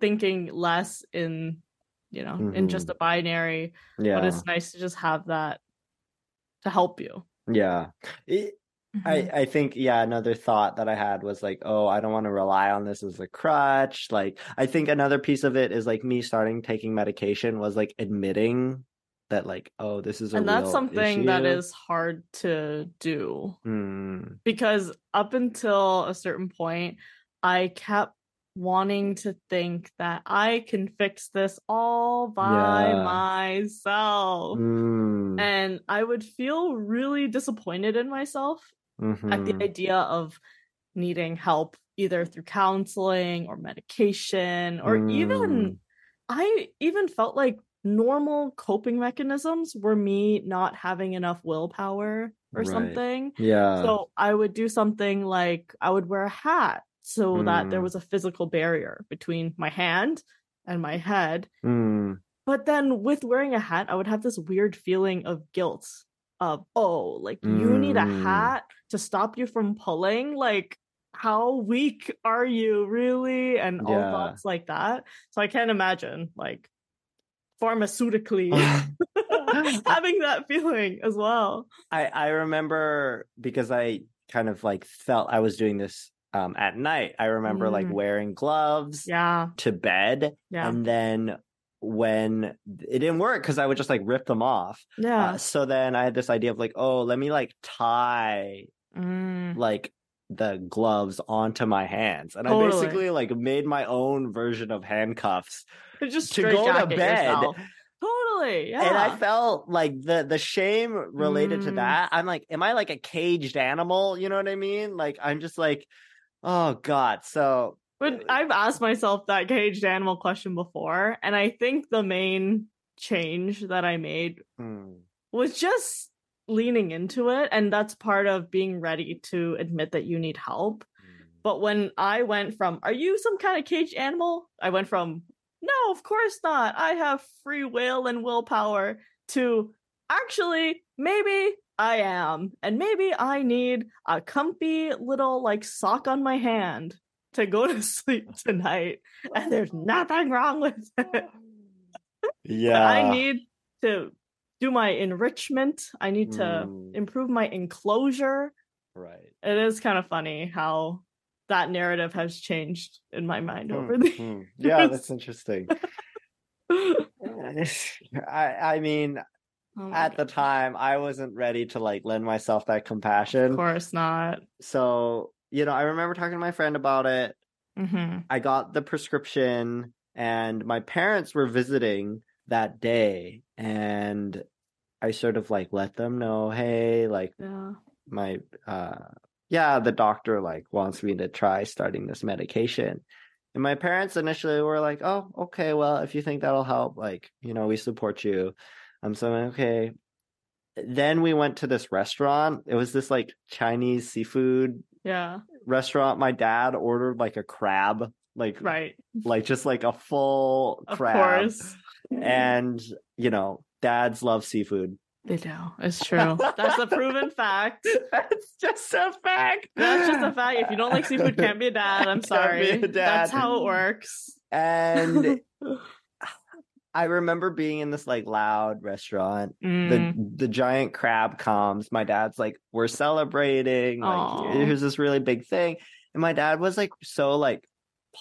thinking less in you know in just Mhm. a binary Yeah. but it's nice to just have that to help you Yeah. It, I, Mhm. I think, yeah, another thought that I had was like, oh, I don't want to rely on this as a crutch. Like, I think another piece of it is like me starting taking medication was like admitting that, like, oh, this is a and that's something that issue. is hard to do Hmm. because up until a certain point i kept wanting to think that i can fix this all by Yeah. myself Hmm. and i would feel really disappointed in myself at the Mhm. idea of needing help either through counseling or medication or Mm. even I even felt like normal coping mechanisms were me not having enough willpower or Right. something. Yeah. So I would do something like I would wear a hat so that there Mm. was a physical barrier between my hand and my head. Hmm. But then with wearing a hat, I would have this weird feeling of guilt of, oh, like you need a Mm. hat to stop you from pulling. Like, how weak are you really? And all Yeah. thoughts like that. So I can't imagine like pharmaceutically having that feeling as well. I I remember because I kind of like felt I was doing this um at night. I remember like Mm. wearing gloves Yeah. to bed Yeah. and then when it didn't work because I would just like rip them off. yeah. Uh, so then I had this idea of like, oh, let me like tie Mm. like the gloves onto my hands. And I basically like made my own version of handcuffs Just to go to bed. yourself. Totally. Yeah. And I felt like the the shame related to Mm. that. I'm like, am I like a caged animal? You know what I mean? Like I'm just like, oh God. So But I've asked myself that caged animal question before, and I think the main change that I made hmm, was just leaning into it and that's part of being ready to admit that you need help. But when I went from, are you some kind of caged animal? I went from, no, of course not. I have free will and willpower to actually, maybe I am. And maybe I need a comfy little like sock on my hand to go to sleep tonight. And there's nothing wrong with it. Yeah. I need to do my enrichment. I need to Mm. improve my enclosure. right. It is kind of funny how that narrative has changed in my mind over Hmm, the hmm. Yeah, that's interesting. I I mean, Oh at the time, I wasn't ready to like lend myself that compassion. Of course not. So, you know, I remember talking to my friend about it. hmm I got the prescription, and my parents were visiting that day, and I sort of like let them know, hey, like Yeah. my uh yeah, the doctor like wants me to try starting this medication. And my parents initially were like, "Oh, okay, well, if you think that'll help, like, you know, we support you." Um, so I'm like, okay. Then we went to this restaurant. It was this like Chinese seafood Yeah. restaurant. My dad ordered like a crab, like Right. like just like a full Of crab. course. And you know, dads love seafood. They do. It's true. That's a proven fact. That's just a fact. That's just a fact. If you don't like seafood, can't be a dad. I'm sorry. a That's how it works. And I remember being in this like loud restaurant. Mm. The the giant crab comes. My dad's like, "We're celebrating. Like, Aw. here's this really big thing." And my dad was like so like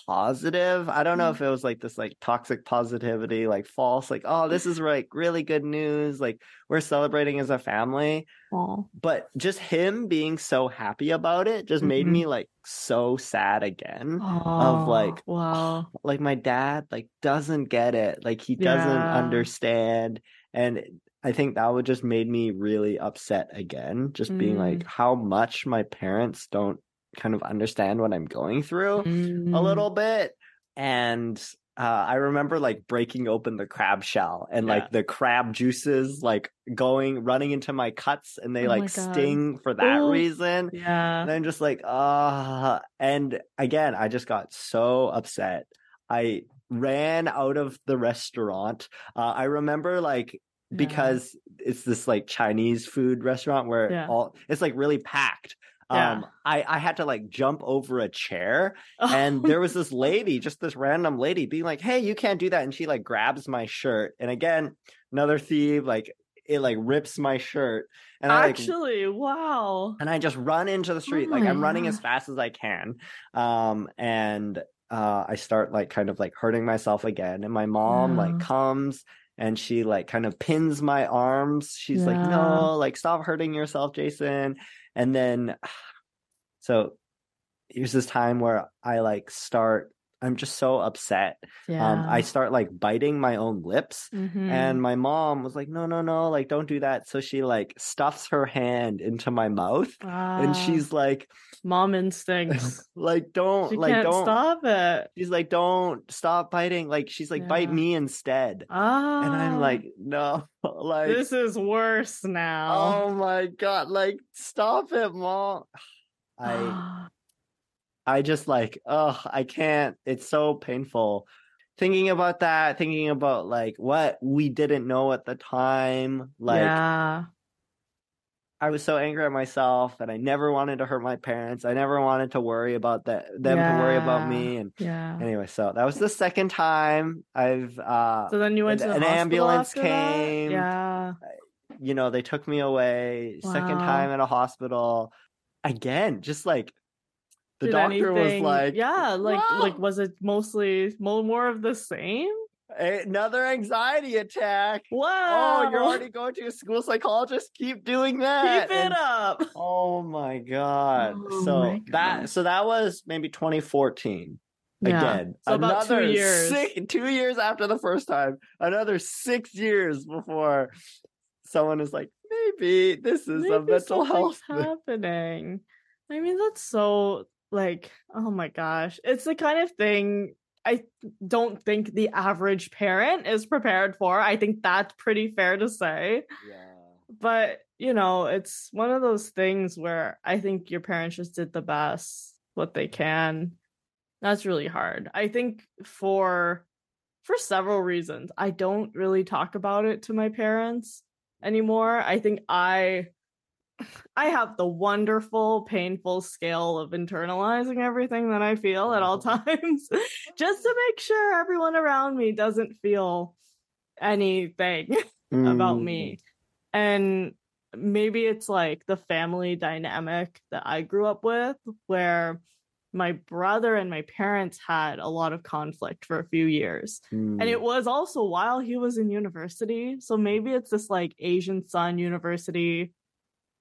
positive. I don't know Mm. if it was like this like toxic positivity, like false, like, "Oh, this is like really good news. Like we're celebrating as a family." Aw. But just him being so happy about it just made Mhm. me like so sad again. Of like, wow. like my dad like doesn't get it like he doesn't Yeah. understand and i think that would just made me really upset again just being like Mm. how much my parents don't kind of understand what i'm going through a Mm. little bit and uh, I remember like breaking open the crab shell and Yeah. like the crab juices like going running into my cuts and they Oh like sting for that Ooh. reason Yeah. and I'm just like, ah. and again, I just got so upset. I ran out of the restaurant. Uh, I remember like Yeah. because it's this like Chinese food restaurant where Yeah. all it's like really packed. Yeah. Um, I I had to like jump over a chair, and there was this lady, just this random lady, being like, "Hey, you can't do that," and she like grabs my shirt, and again, another thief, like it like rips my shirt, and I like actually, wow. and I just run into the street. Oh like I'm running as fast as I can. Um, and uh, I start like kind of like hurting myself again. And my mom Yeah. like comes and she like kind of pins my arms. She's like, no, like stop hurting yourself, Jason. And then so here's this time where I like start I'm just so upset. Yeah. Um, I start like biting my own lips. Mhm. And my mom was like, no, no, no, like, don't do that. So she like stuffs her hand into my mouth and Ah, she's like, mom instincts. like, don't, she like, don't, stop it. she's like, don't stop biting. Like, she's like, bite me instead. Ah, And I'm like, no, like, this is worse now. oh my God, like, stop it, mom. I, I just like, oh, I can't. It's so painful. Thinking about that, thinking about like what we didn't know at the time, like, yeah. I was so angry at myself and I never wanted to hurt my parents. I never wanted to worry about that them to worry about me. And Yeah. anyway, so that was the second time I've uh So then you went an- to the an ambulance after that? came. Yeah. you know, they took me away. Second time at a hospital. Again, just like the Did doctor was anything- like yeah, like like was it mostly more of the same? another anxiety attack. Wow. Oh, you're already going to a school psychologist? Keep doing that. keep it And- up. Oh my god. Oh so my that so that was maybe 2014. Yeah. Again. So about two another years. six, two years after the first time. Another six years before someone is like, maybe this is a mental health happening. I mean, that's so like, oh my gosh. It's the kind of thing I don't think the average parent is prepared for. I think that's pretty fair to say. Yeah. But you know, it's one of those things where I think your parents just did the best what they can. That's really hard. I think for for several reasons. I don't really talk about it to my parents anymore. I think I I have the wonderful, painful skill of internalizing everything that I feel at all times just to make sure everyone around me doesn't feel anything mm. about me. And maybe it's like the family dynamic that I grew up with where my brother and my parents had a lot of conflict for a few years. Mm. And it hmm. was also while he was in university. So maybe it's this like Asian Son University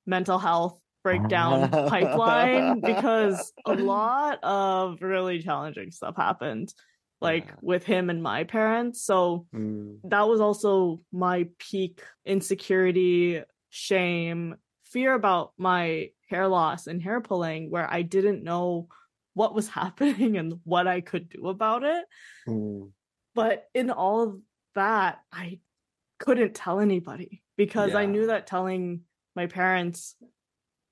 mental health breakdown pipeline because a lot of really challenging stuff happened like yeah. with him and my parents. So mm. that was also my peak insecurity, shame, fear about my hair loss and hair pulling where I didn't know what was happening and what I could do about it. Mm. But in all of that, I couldn't tell anybody because yeah. I knew that telling my parents,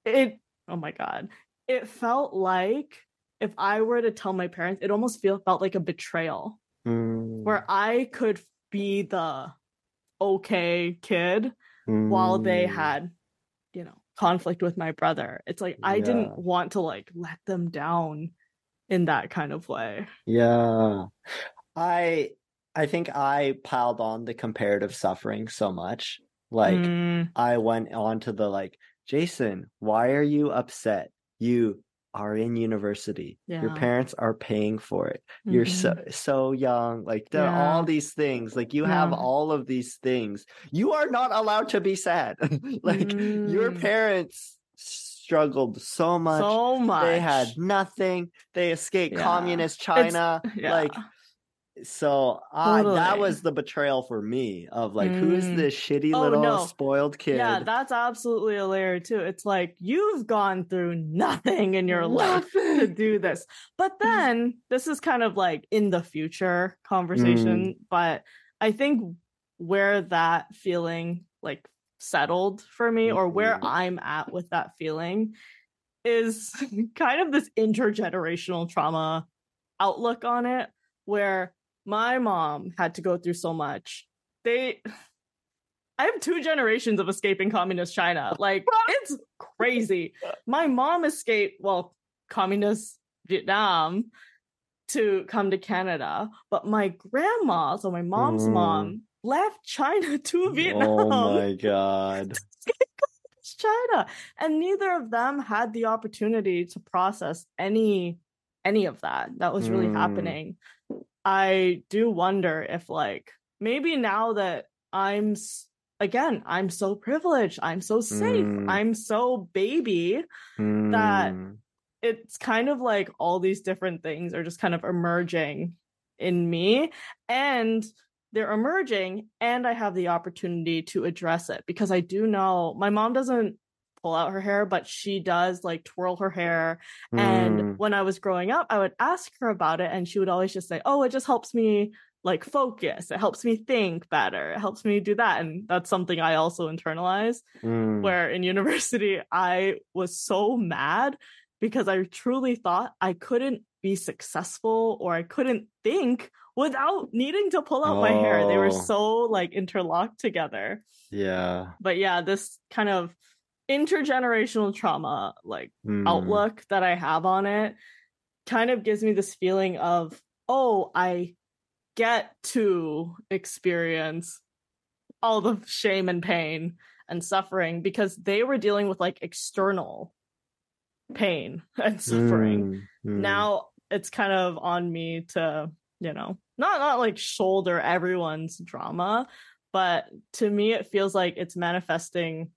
it, oh my God, it felt like if I were to tell my parents, it almost feel, felt like a betrayal mm. where I could be the okay kid mm. while they hmm. had, you know, conflict with my brother. It's like I yeah. didn't want to like let them down in that kind of way. Yeah. I I think I piled on the comparative suffering so much. Like mm. I went on to the like, Jason, why are you upset? You are in university. Yeah. Your parents are paying for it. Mm-hmm. You're so mm-hmm. so young. Like there yeah. are all these things. Like you yeah. have all of these things. You are not allowed to be sad. like mm. your parents struggled so much. So much. They had nothing. They escaped communist China. Like so totally. that was the betrayal for me of like mm. who's this shitty oh, little no. spoiled kid yeah that's absolutely a layer too it's like you've gone through nothing in your life to do this but then this is kind of like in the future conversation mm. but i think where that feeling like settled for me or where mm-hmm. i'm at with that feeling is kind of this intergenerational trauma outlook on it where my mom had to go through so much. They I have two generations of escaping communist China. Like it's crazy. My mom escaped well communist Vietnam to come to Canada, but my grandma, so my mom's mm. mom, left China to Vietnam. Oh my god. China. And neither of them had the opportunity to process any any of that that was really mm. happening. I do wonder if like maybe now that I'm again, I'm so privileged, I'm so safe, mm. I'm so baby mm. that it's kind of like all these different things are just kind of emerging in me and they're emerging and I have the opportunity to address it because I do know my mom doesn't pull out her hair, but she does like twirl her hair. Mm. And when I was growing up, I would ask her about it, and she would always just say, Oh, it just helps me like focus. It helps me think better. It helps me do that. And that's something I also internalize. Mm. Where in university, I was so mad because I truly thought I couldn't be successful or I couldn't think without needing to pull out oh. my hair. They were oh. so like interlocked together. Yeah. But yeah, this kind of intergenerational trauma like mm. outlook that I have on it kind of gives me this feeling of, oh, I get to experience all the shame and pain and suffering because they were dealing with like external pain and suffering. Mm, mm. Now it's kind of on me to, you know, not not like shoulder everyone's drama, but to me it feels like it's manifesting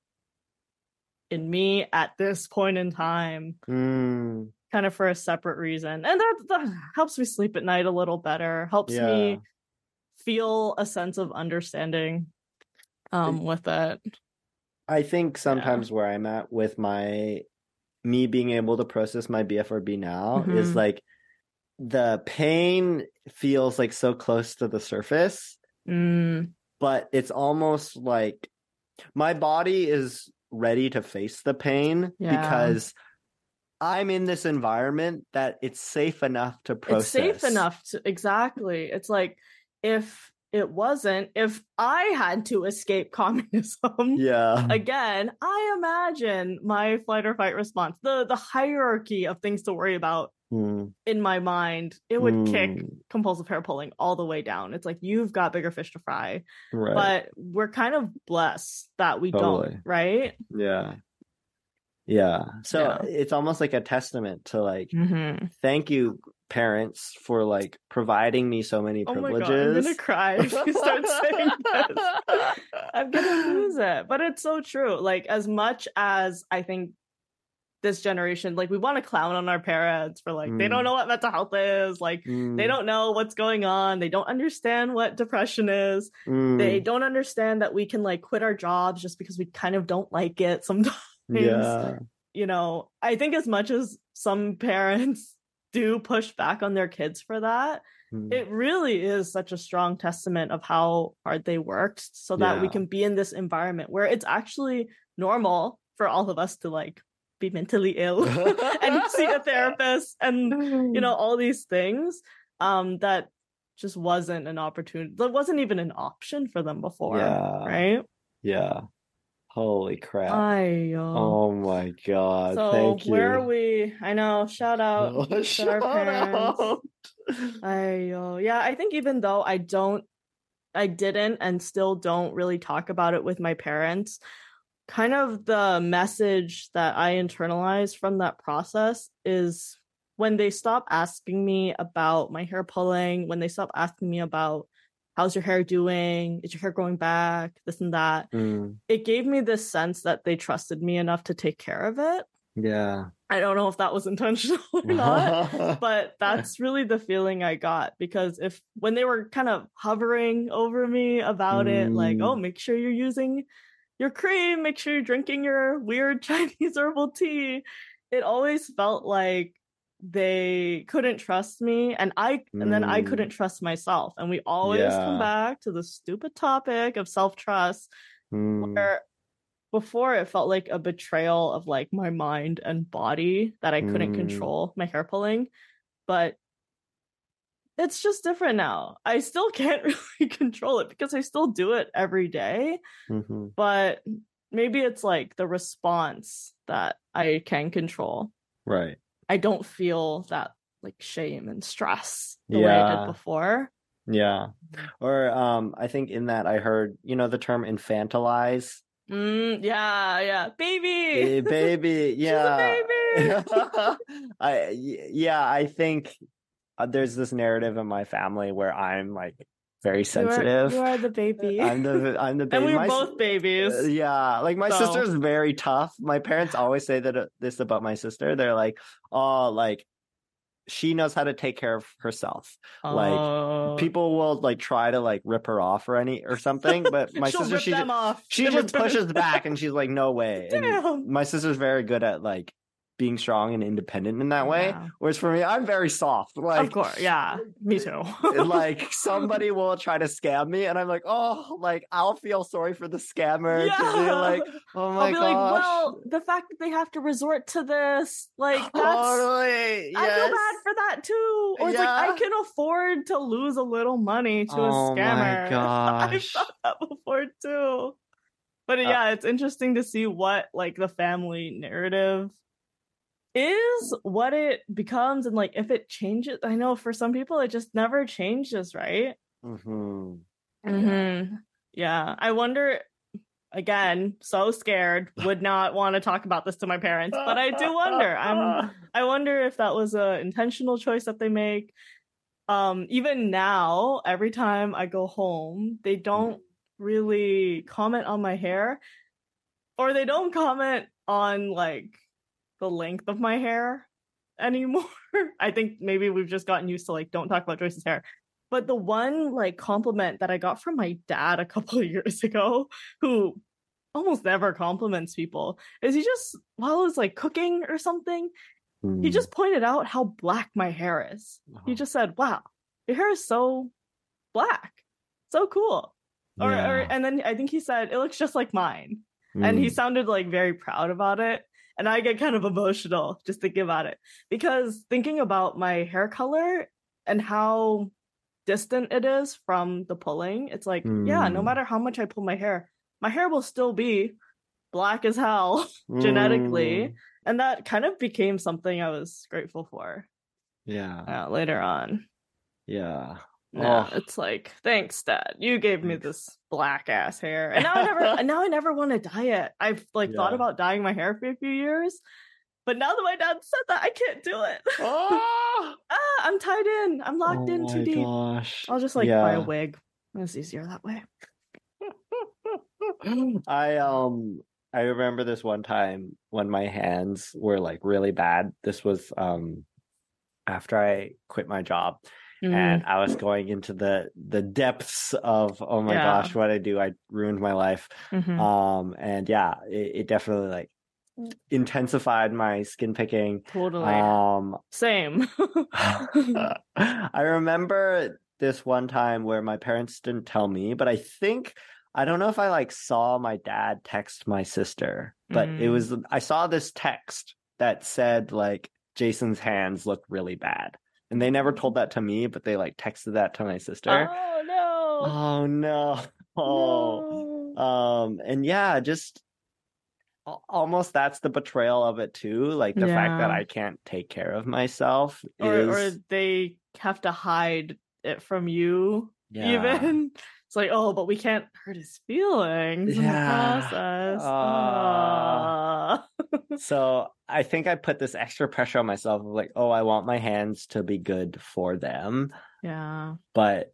in me at this point in time mm. kind of for a separate reason and that, that, helps me sleep at night a little better helps yeah. me feel a sense of understanding um with it i think sometimes yeah. where i'm at with my me being able to process my bfrb now mm-hmm. is like the pain feels like so close to the surface mm. but it's almost like my body is ready to face the pain Yeah. because I'm in this environment that it's safe enough to process. It's safe enough to exactly. It's like if it wasn't, if I had to escape communism, Yeah. again, I imagine my flight or fight response, the the hierarchy of things to worry about Mm, in my mind, it would kick mm, compulsive hair pulling all the way down. It's like you've got bigger fish to fry. right. But we're kind of blessed that we Totally. don't, right? yeah. Yeah. So Yeah. it's almost like a testament to like Mm-hmm. thank you parents for like providing me so many Oh my god, I'm privileges. gonna cry if you start saying this. I'm gonna lose it. But it's so true. Like as much as I think this generation, like we want to clown on our parents. For like they Mm. don't know what mental health is, like they Mm, don't know what's going on, they don't understand what depression is, mm, they don't understand that we can like quit our jobs just because we kind of don't like it sometimes. yeah. You know, I think as much as some parents do push back on their kids for that, Mm, it really is such a strong testament of how hard they worked so that we can be in this environment where it's actually normal for all of us to like be mentally ill and see a therapist and you know all these things um that just wasn't an opportunity that wasn't even an option for them before Yeah. right Yeah. Holy crap. I oh my god. so Thank you. where are we i know shout out Oh, to our shout parents out. I uh, yeah, I think even though I don't I didn't and still don't really talk about it with my parents, kind of the message that I internalized from that process is when they stop asking me about my hair pulling, when they stop asking me about how's your hair doing, is your hair growing back, this and that, Mm, it gave me this sense that they trusted me enough to take care of it. yeah. I don't know if that was intentional or not but that's really the feeling I got because if when they were kind of hovering over me about it, like, Mm. oh, make sure you're using your cream, make sure you're drinking your weird Chinese herbal tea, it always felt like they couldn't trust me and I and then I Mm. couldn't trust myself. And we always come back to the stupid topic of self-trust Mm, where before it felt like a betrayal of like my mind and body that I couldn't Mm. control my hair pulling, but it's just different now. I still can't really control it because I still do it every day, mhm. but maybe it's like the response that I can control. Right. I don't feel that like shame and stress the way I did before. Yeah. Or um I think in that I heard, you know, the term infantilize. Mm, yeah, yeah, baby, Eh, baby. Yeah. baby. I yeah, I think uh, there's this narrative in my family where I'm like very You are- sensitive. You are, the baby. I'm the I'm the baby. and we were My s- both babies. Uh, yeah, like my So- sister's very tough. My parents always say that uh, this about my sister. They're like, "Oh, like she knows how to take care of herself." like, Oh. People will like try to like rip her off or any or something, but my sister she them off. she just pushes back and she's like, "No way." And my sister's very good at like being strong and independent in that way. Yeah. Whereas for me, I'm very soft. Like of course, yeah, me too. like somebody will try to scam me and I'm like, oh, like I'll feel sorry for the scammer to be Yeah. like, oh my I'll be gosh. like, well, the fact that they have to resort to this, like, that's. totally. I feel bad for that too. Or it's like I can afford to lose a little money to a Oh my scammer. I've thought that before too. But Uh, yeah, it's interesting to see what like the family narrative is, what it becomes, and like if it changes. I know for some people it just never changes, right? Mhm. Mm-hmm. Yeah. I wonder again, so scared, would not want to talk about this to my parents, but I do wonder. I'm I wonder if that was a intentional choice that they make. Um, even now, every time I go home, they don't really comment on my hair. Or they don't comment on like the length of my hair anymore. I think maybe we've just gotten used to like don't talk about Joyce's hair. But the one like compliment that I got from my dad a couple of years ago, who almost never compliments people, is he just while I was like cooking or something, he Mm. just pointed out how black my hair is. He Uh-huh. just said, "Wow, your hair is so black, so cool." Or, or and then I think he said, "It looks just like mine." and he Mm. sounded like very proud about it and i get kind of emotional just thinking about it because thinking about my hair color and how distant it is from the pulling it's like yeah no Mm. matter how much i pull my hair my hair will still be black as hell genetically Mm. and that kind of became something i was grateful for Yeah. uh, later on Yeah. Yeah, Oh. it's like thanks, Dad. You gave me this black ass hair, and now I never, now I never want to dye it. I've like thought about dyeing my hair for a few years, but now that my dad said that, I can't do it. Oh, ah, I'm tied in. I'm locked in oh too deep. gosh. I'll just like buy a wig. It's easier that way. I um I remember this one time when my hands were like really bad. This was um after I quit my job Mm, and I was going into the the depths of oh my Yeah. gosh, what I do, I ruined my life. mhm. Um and yeah, it, it definitely like intensified my skin picking. totally. Um Same. I remember this one time where my parents didn't tell me, but I think I don't know if I like saw my dad text my sister, but it Mm. was I saw this text that said like Jason's hands look really bad. And they never told that to me, but they like texted that to my sister. oh no. Oh no. Oh. no. Um and yeah, just almost that's the betrayal of it too, like the fact that I can't take care of myself or is or they have to hide it from you yeah. even it's like oh but we can't hurt his feelings in the Yeah. process Ah. Ah. So I think I put this extra pressure on myself of like, oh, I want my hands to be good for them. yeah But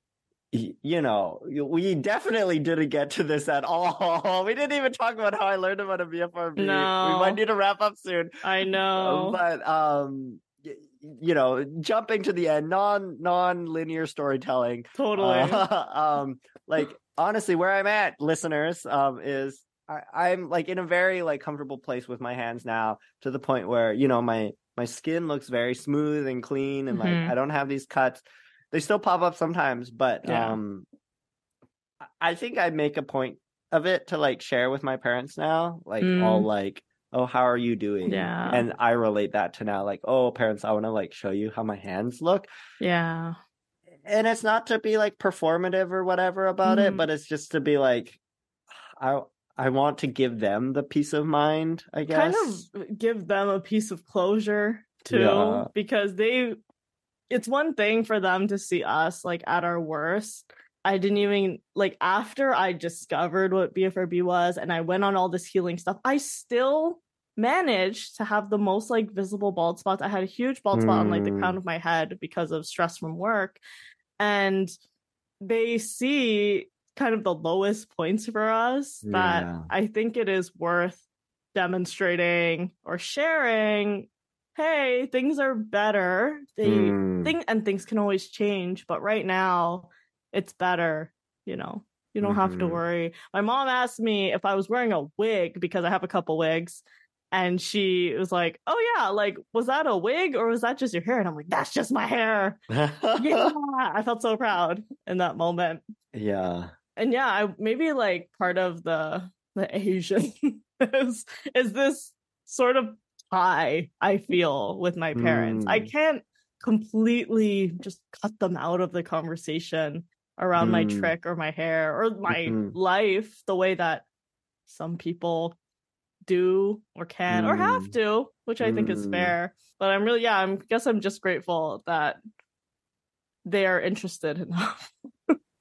you know, we definitely didn't get to this at all. We didn't even talk about how I learned about a BFRB. We might need to wrap up soon. i know But um you know, jumping to the end, non non linear storytelling. totally Uh, um, like honestly, where I'm at, listeners, um, is I, I'm like in a very like comfortable place with my hands now, to the point where you know my my skin looks very smooth and clean, and Mhm. like I don't have these cuts. They still pop up sometimes, but Yeah. um, I- think I make a point of it to like share with my parents now, like all Mm. like. Oh, how are you doing? Yeah. And I relate that to now, like, oh, parents, I want to like show you how my hands look yeah and it's not to be like performative or whatever about it Mhm. but it's just to be like i i want to give them the peace of mind i guess kind of give them a piece of closure too Yeah. because they it's one thing for them to see us like at our worst i didn't even like after i discovered what bfrb was and i went on all this healing stuff i still managed to have the most like visible bald spots i had a huge bald spot on like the Mm. crown of my head because of stress from work and they see kind of the lowest points for us that Yeah. I think it is worth demonstrating or sharing. Hey, things are better. They Mm. think and things can always change, but right now it's better, you know. You don't have to Mhm. worry. My mom asked me if I was wearing a wig because I have a couple wigs. And she was like, Oh yeah, like was that a wig or was that just your hair? And I'm like, That's just my hair. Yeah. I felt so proud in that moment yeah and yeah i maybe like part of the the asian is is this sort of tie i feel with my parents i Mm. can't completely just cut them out of the conversation around my Mm. Trich or my hair or my Mhm. life the way that some people do or can or have Mm. to which i think is Mm. fair but i'm really yeah i guess i'm just grateful that they are interested enough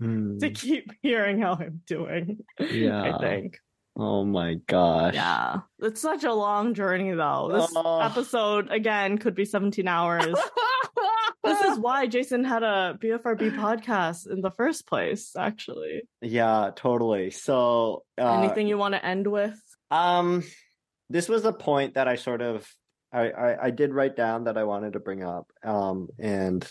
Hmm. to keep hearing how I'm doing. Yeah. I think. oh my gosh Yeah. It's such a long journey though. This Oh. episode again could be 17 hours. this is why Jason had a BFRB podcast in the first place, actually. yeah totally so uh, Anything you want to end with? Um, this was a point that I sort of I, I I did write down that I wanted to bring up. Um, and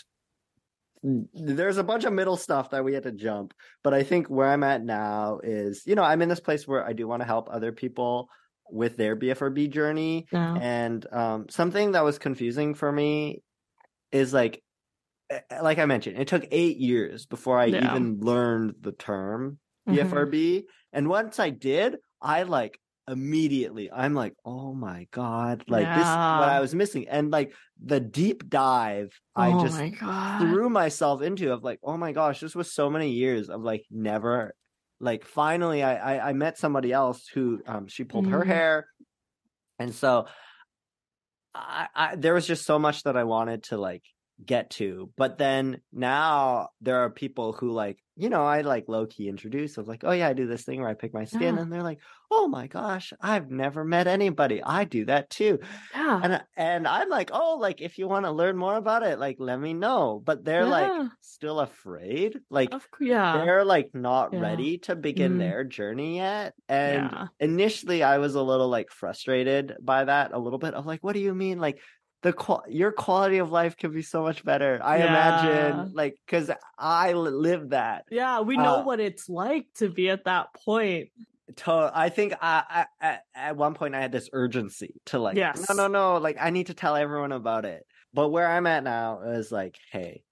there's a bunch of middle stuff that we had to jump, but I think where I'm at now is, you know, I'm in this place where I do want to help other people with their BFRB journey. No. And um, something that was confusing for me is like, eh, like I mentioned, it took eight years before I Yeah. even learned the term. BFRB. And once I did, I like immediately. I'm like, oh my god, like this is what I was missing, and like the deep dive I oh just my threw myself into of like, oh my gosh, this was so many years of like never, like finally I I, I met somebody else who um she pulled her Mhm. hair, and so I, I there was just so much that I wanted to like get to, but then now there are people who like you know I like low key introduce of like, oh yeah, I do this thing where I pick my skin, Yeah. and they're like, oh my gosh, I've never met anybody, I do that too Yeah. and and I'm like, oh, like if you want to learn more about it, like let me know. But they're like still afraid, like Of yeah. they're like not Yeah. ready to begin Mhm. their journey yet. And Yeah. initially, I was a little like frustrated by that, a little bit of like, what do you mean, like? The qual- your quality of life can be so much better. I Yeah. imagine, like, because I li- live that. Yeah, we know Uh, what it's like to be at that point. to I think I, I at, at one point I had this urgency to like Yes. no no no like I need to tell everyone about it. But where I'm at now is like, hey,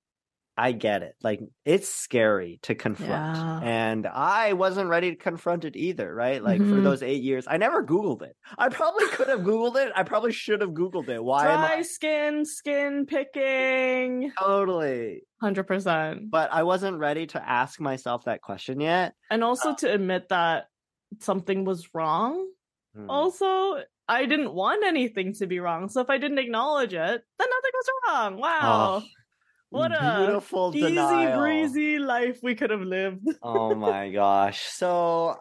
I get it. Like it's scary to confront. Yeah. And I wasn't ready to confront it either, right? Like for Mhm. those eight years, I never Googled it. I probably could have Googled it. I probably should have Googled it. Why am Dry I skin, skin picking. totally? 100%. But I wasn't ready to ask myself that question yet. And also Uh to admit that something was wrong. Hmm. Also, I didn't want anything to be wrong. So if I didn't acknowledge it, then nothing was wrong. Wow. Oh, what a beautiful easy denial. breezy life we could have lived. oh my gosh. So,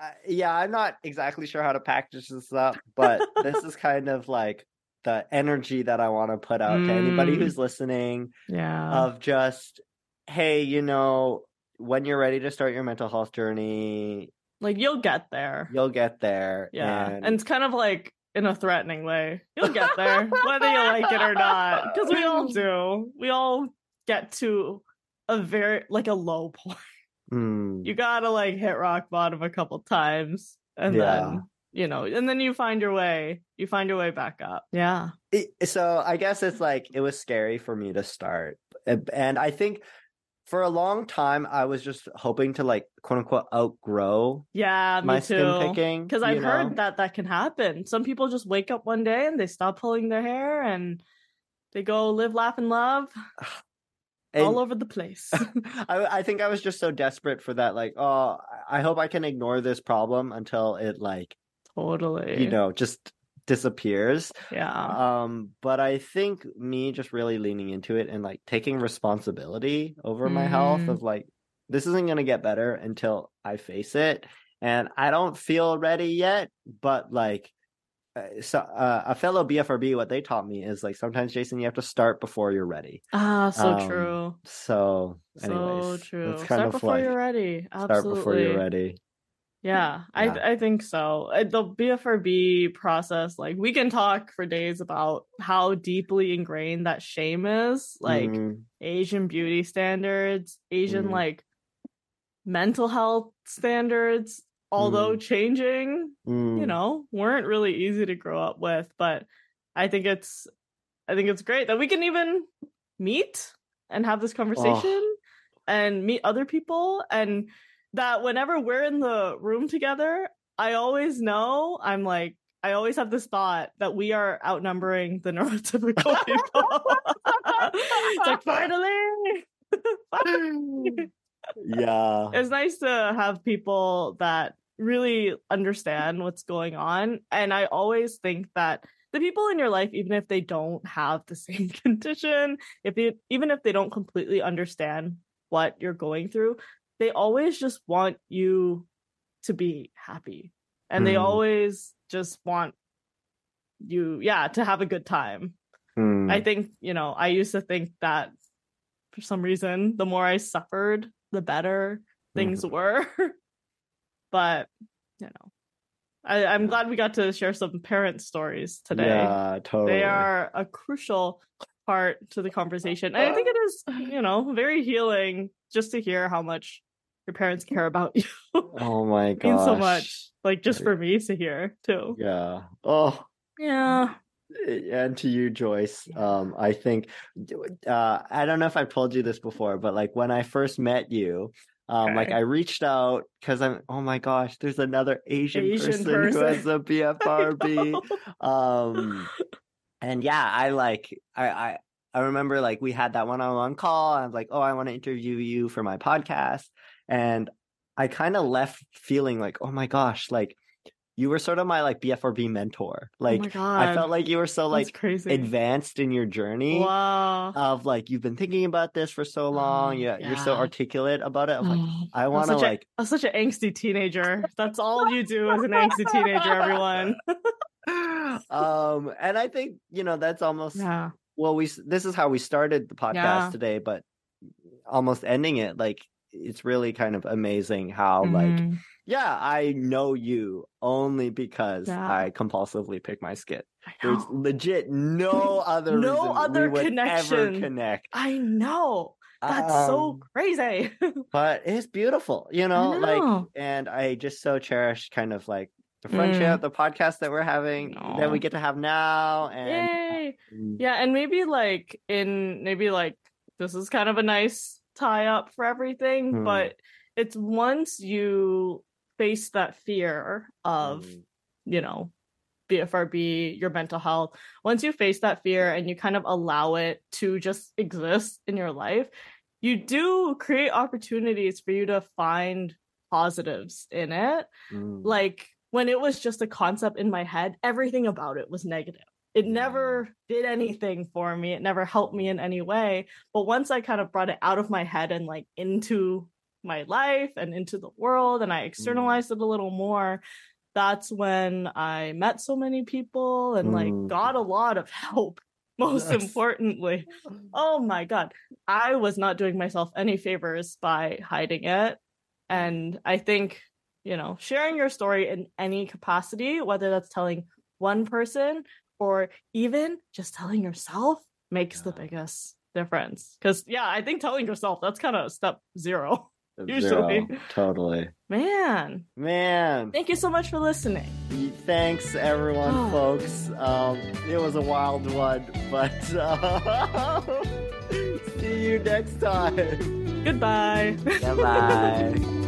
uh, yeah, I'm not exactly sure how to package this up, but this is kind of like the energy that I want to put out to anybody Mm. who's listening Yeah. of just, hey, you know, when you're ready to start your mental health journey, like you'll get there. you'll get there. Yeah. And, And it's kind of like in a threatening way. You'll get there, whether you like it or not. Because we all do. We all get to a very, like a low point. Hmm. You gotta like hit rock bottom a couple times. And Yeah. then, you know, and then you find your way. You find your way back up. Yeah. It- so I guess it's like it was scary for me to start, and and I think for a long time I was just hoping to like quote unquote outgrow Yeah, me my skin too. picking Because I've heard that that can happen. Some people just wake up one day and they stop pulling their hair and they go live, laugh, and love And all over the place. I I think I was just so desperate for that. Like, oh, I hope I can ignore this problem until it like totally. you know just disappears. Yeah. Um, but I think me just really leaning into it and like taking responsibility over my health Mm. of like this isn't gonna get better until I face it, and I don't feel ready yet. But like. uh, So, uh, a fellow BFRB, what they taught me is like sometimes, Jason, you have to start before you're ready. Ah, so Um, true. So, anyways, so true. Kind Start of before like you're ready. Absolutely. start before you're ready. Yeah, Yeah. I I think so. Uh, The BFRB process, like we can talk for days about how deeply ingrained that shame is, like Mhm. Asian beauty standards, Asian Mhm. like mental health standards, although changing, you Mm. know, weren't really easy to grow up with, but I think it's I think it's great that we can even meet and have this conversation and meet other people and that whenever we're in the room together, I always know I'm like I always have this thought that we are outnumbering the neurotypical people. it's like finally. finally. yeah. it's nice to have people that really understand what's going on and i always think that the people in your life even if they don't have the same condition if they even if they don't completely understand what you're going through they always just want you to be happy and they Mm. always just want you yeah to have a good time Mm. I think, you know, I used to think that for some reason, the more I suffered, the better things were. but, you know, I, I'm glad we got to share some parent stories today. Yeah, totally. They are a crucial part to the conversation. And I think it is, you know, very healing just to hear how much your parents care about you. Oh my It means gosh. so much. like just for me to hear too. Yeah. Oh, Yeah. and to you, Joyce. Um, I think uh, I don't know if I've told you this before, but like when I first met you, Um, Like I reached out because I'm. Oh my gosh, there's another Asian, Asian person, who has a BFRB. um, and yeah, I like I I I remember like we had that one-on-one call. I was like, oh, I want to interview you for my podcast, and I kind of left feeling like, oh my gosh, like you were sort of my like BFRB mentor. Like oh. I felt like you were so like advanced in your journey Wow. of like you've been thinking about this for so long. Oh, yeah, you're so articulate about it. I'm like, Oh, I want to like I'm such an angsty teenager. That's all you do as an angsty teenager, everyone. um and I think, you know, that's almost Yeah. well we this is how we started the podcast Yeah. today, but almost ending it like it's really kind of amazing how like Mhm. yeah, I know you only because Yeah. I compulsively pick my skit. There's legit no other No reason other we would ever connection. connect. I know. That's so Um, crazy. but it's beautiful, you know, I like and I just so cherish kind of like the friendship, the podcast that we're having, that Mm. We get to have now, and Yay. Mm, Yeah, and maybe like in maybe like this is kind of a nice tie up for everything, Hmm. but it's once you face that fear of, mm, you know, BFRB, your mental health, once you face that fear and you kind of allow it to just exist in your life, you do create opportunities for you to find positives in it. mm, Like when it was just a concept in my head, everything about it was negative. It never did anything for me. It never helped me in any way. But once I kind of brought it out of my head and like into my life and into the world and I externalized it a little more, that's when I met so many people and like Mm. got a lot of help. Most Yes. importantly, oh my god i was not doing myself any favors by hiding it and i think you know sharing your story in any capacity whether that's telling one person or even just telling yourself makes the biggest difference because yeah i think telling yourself that's kind of step zero usually. zero, totally, man man. thank you so much for listening Thanks, everyone, Oh. folks. Um, it was a wild one, but uh, see you next time. goodbye Bye bye.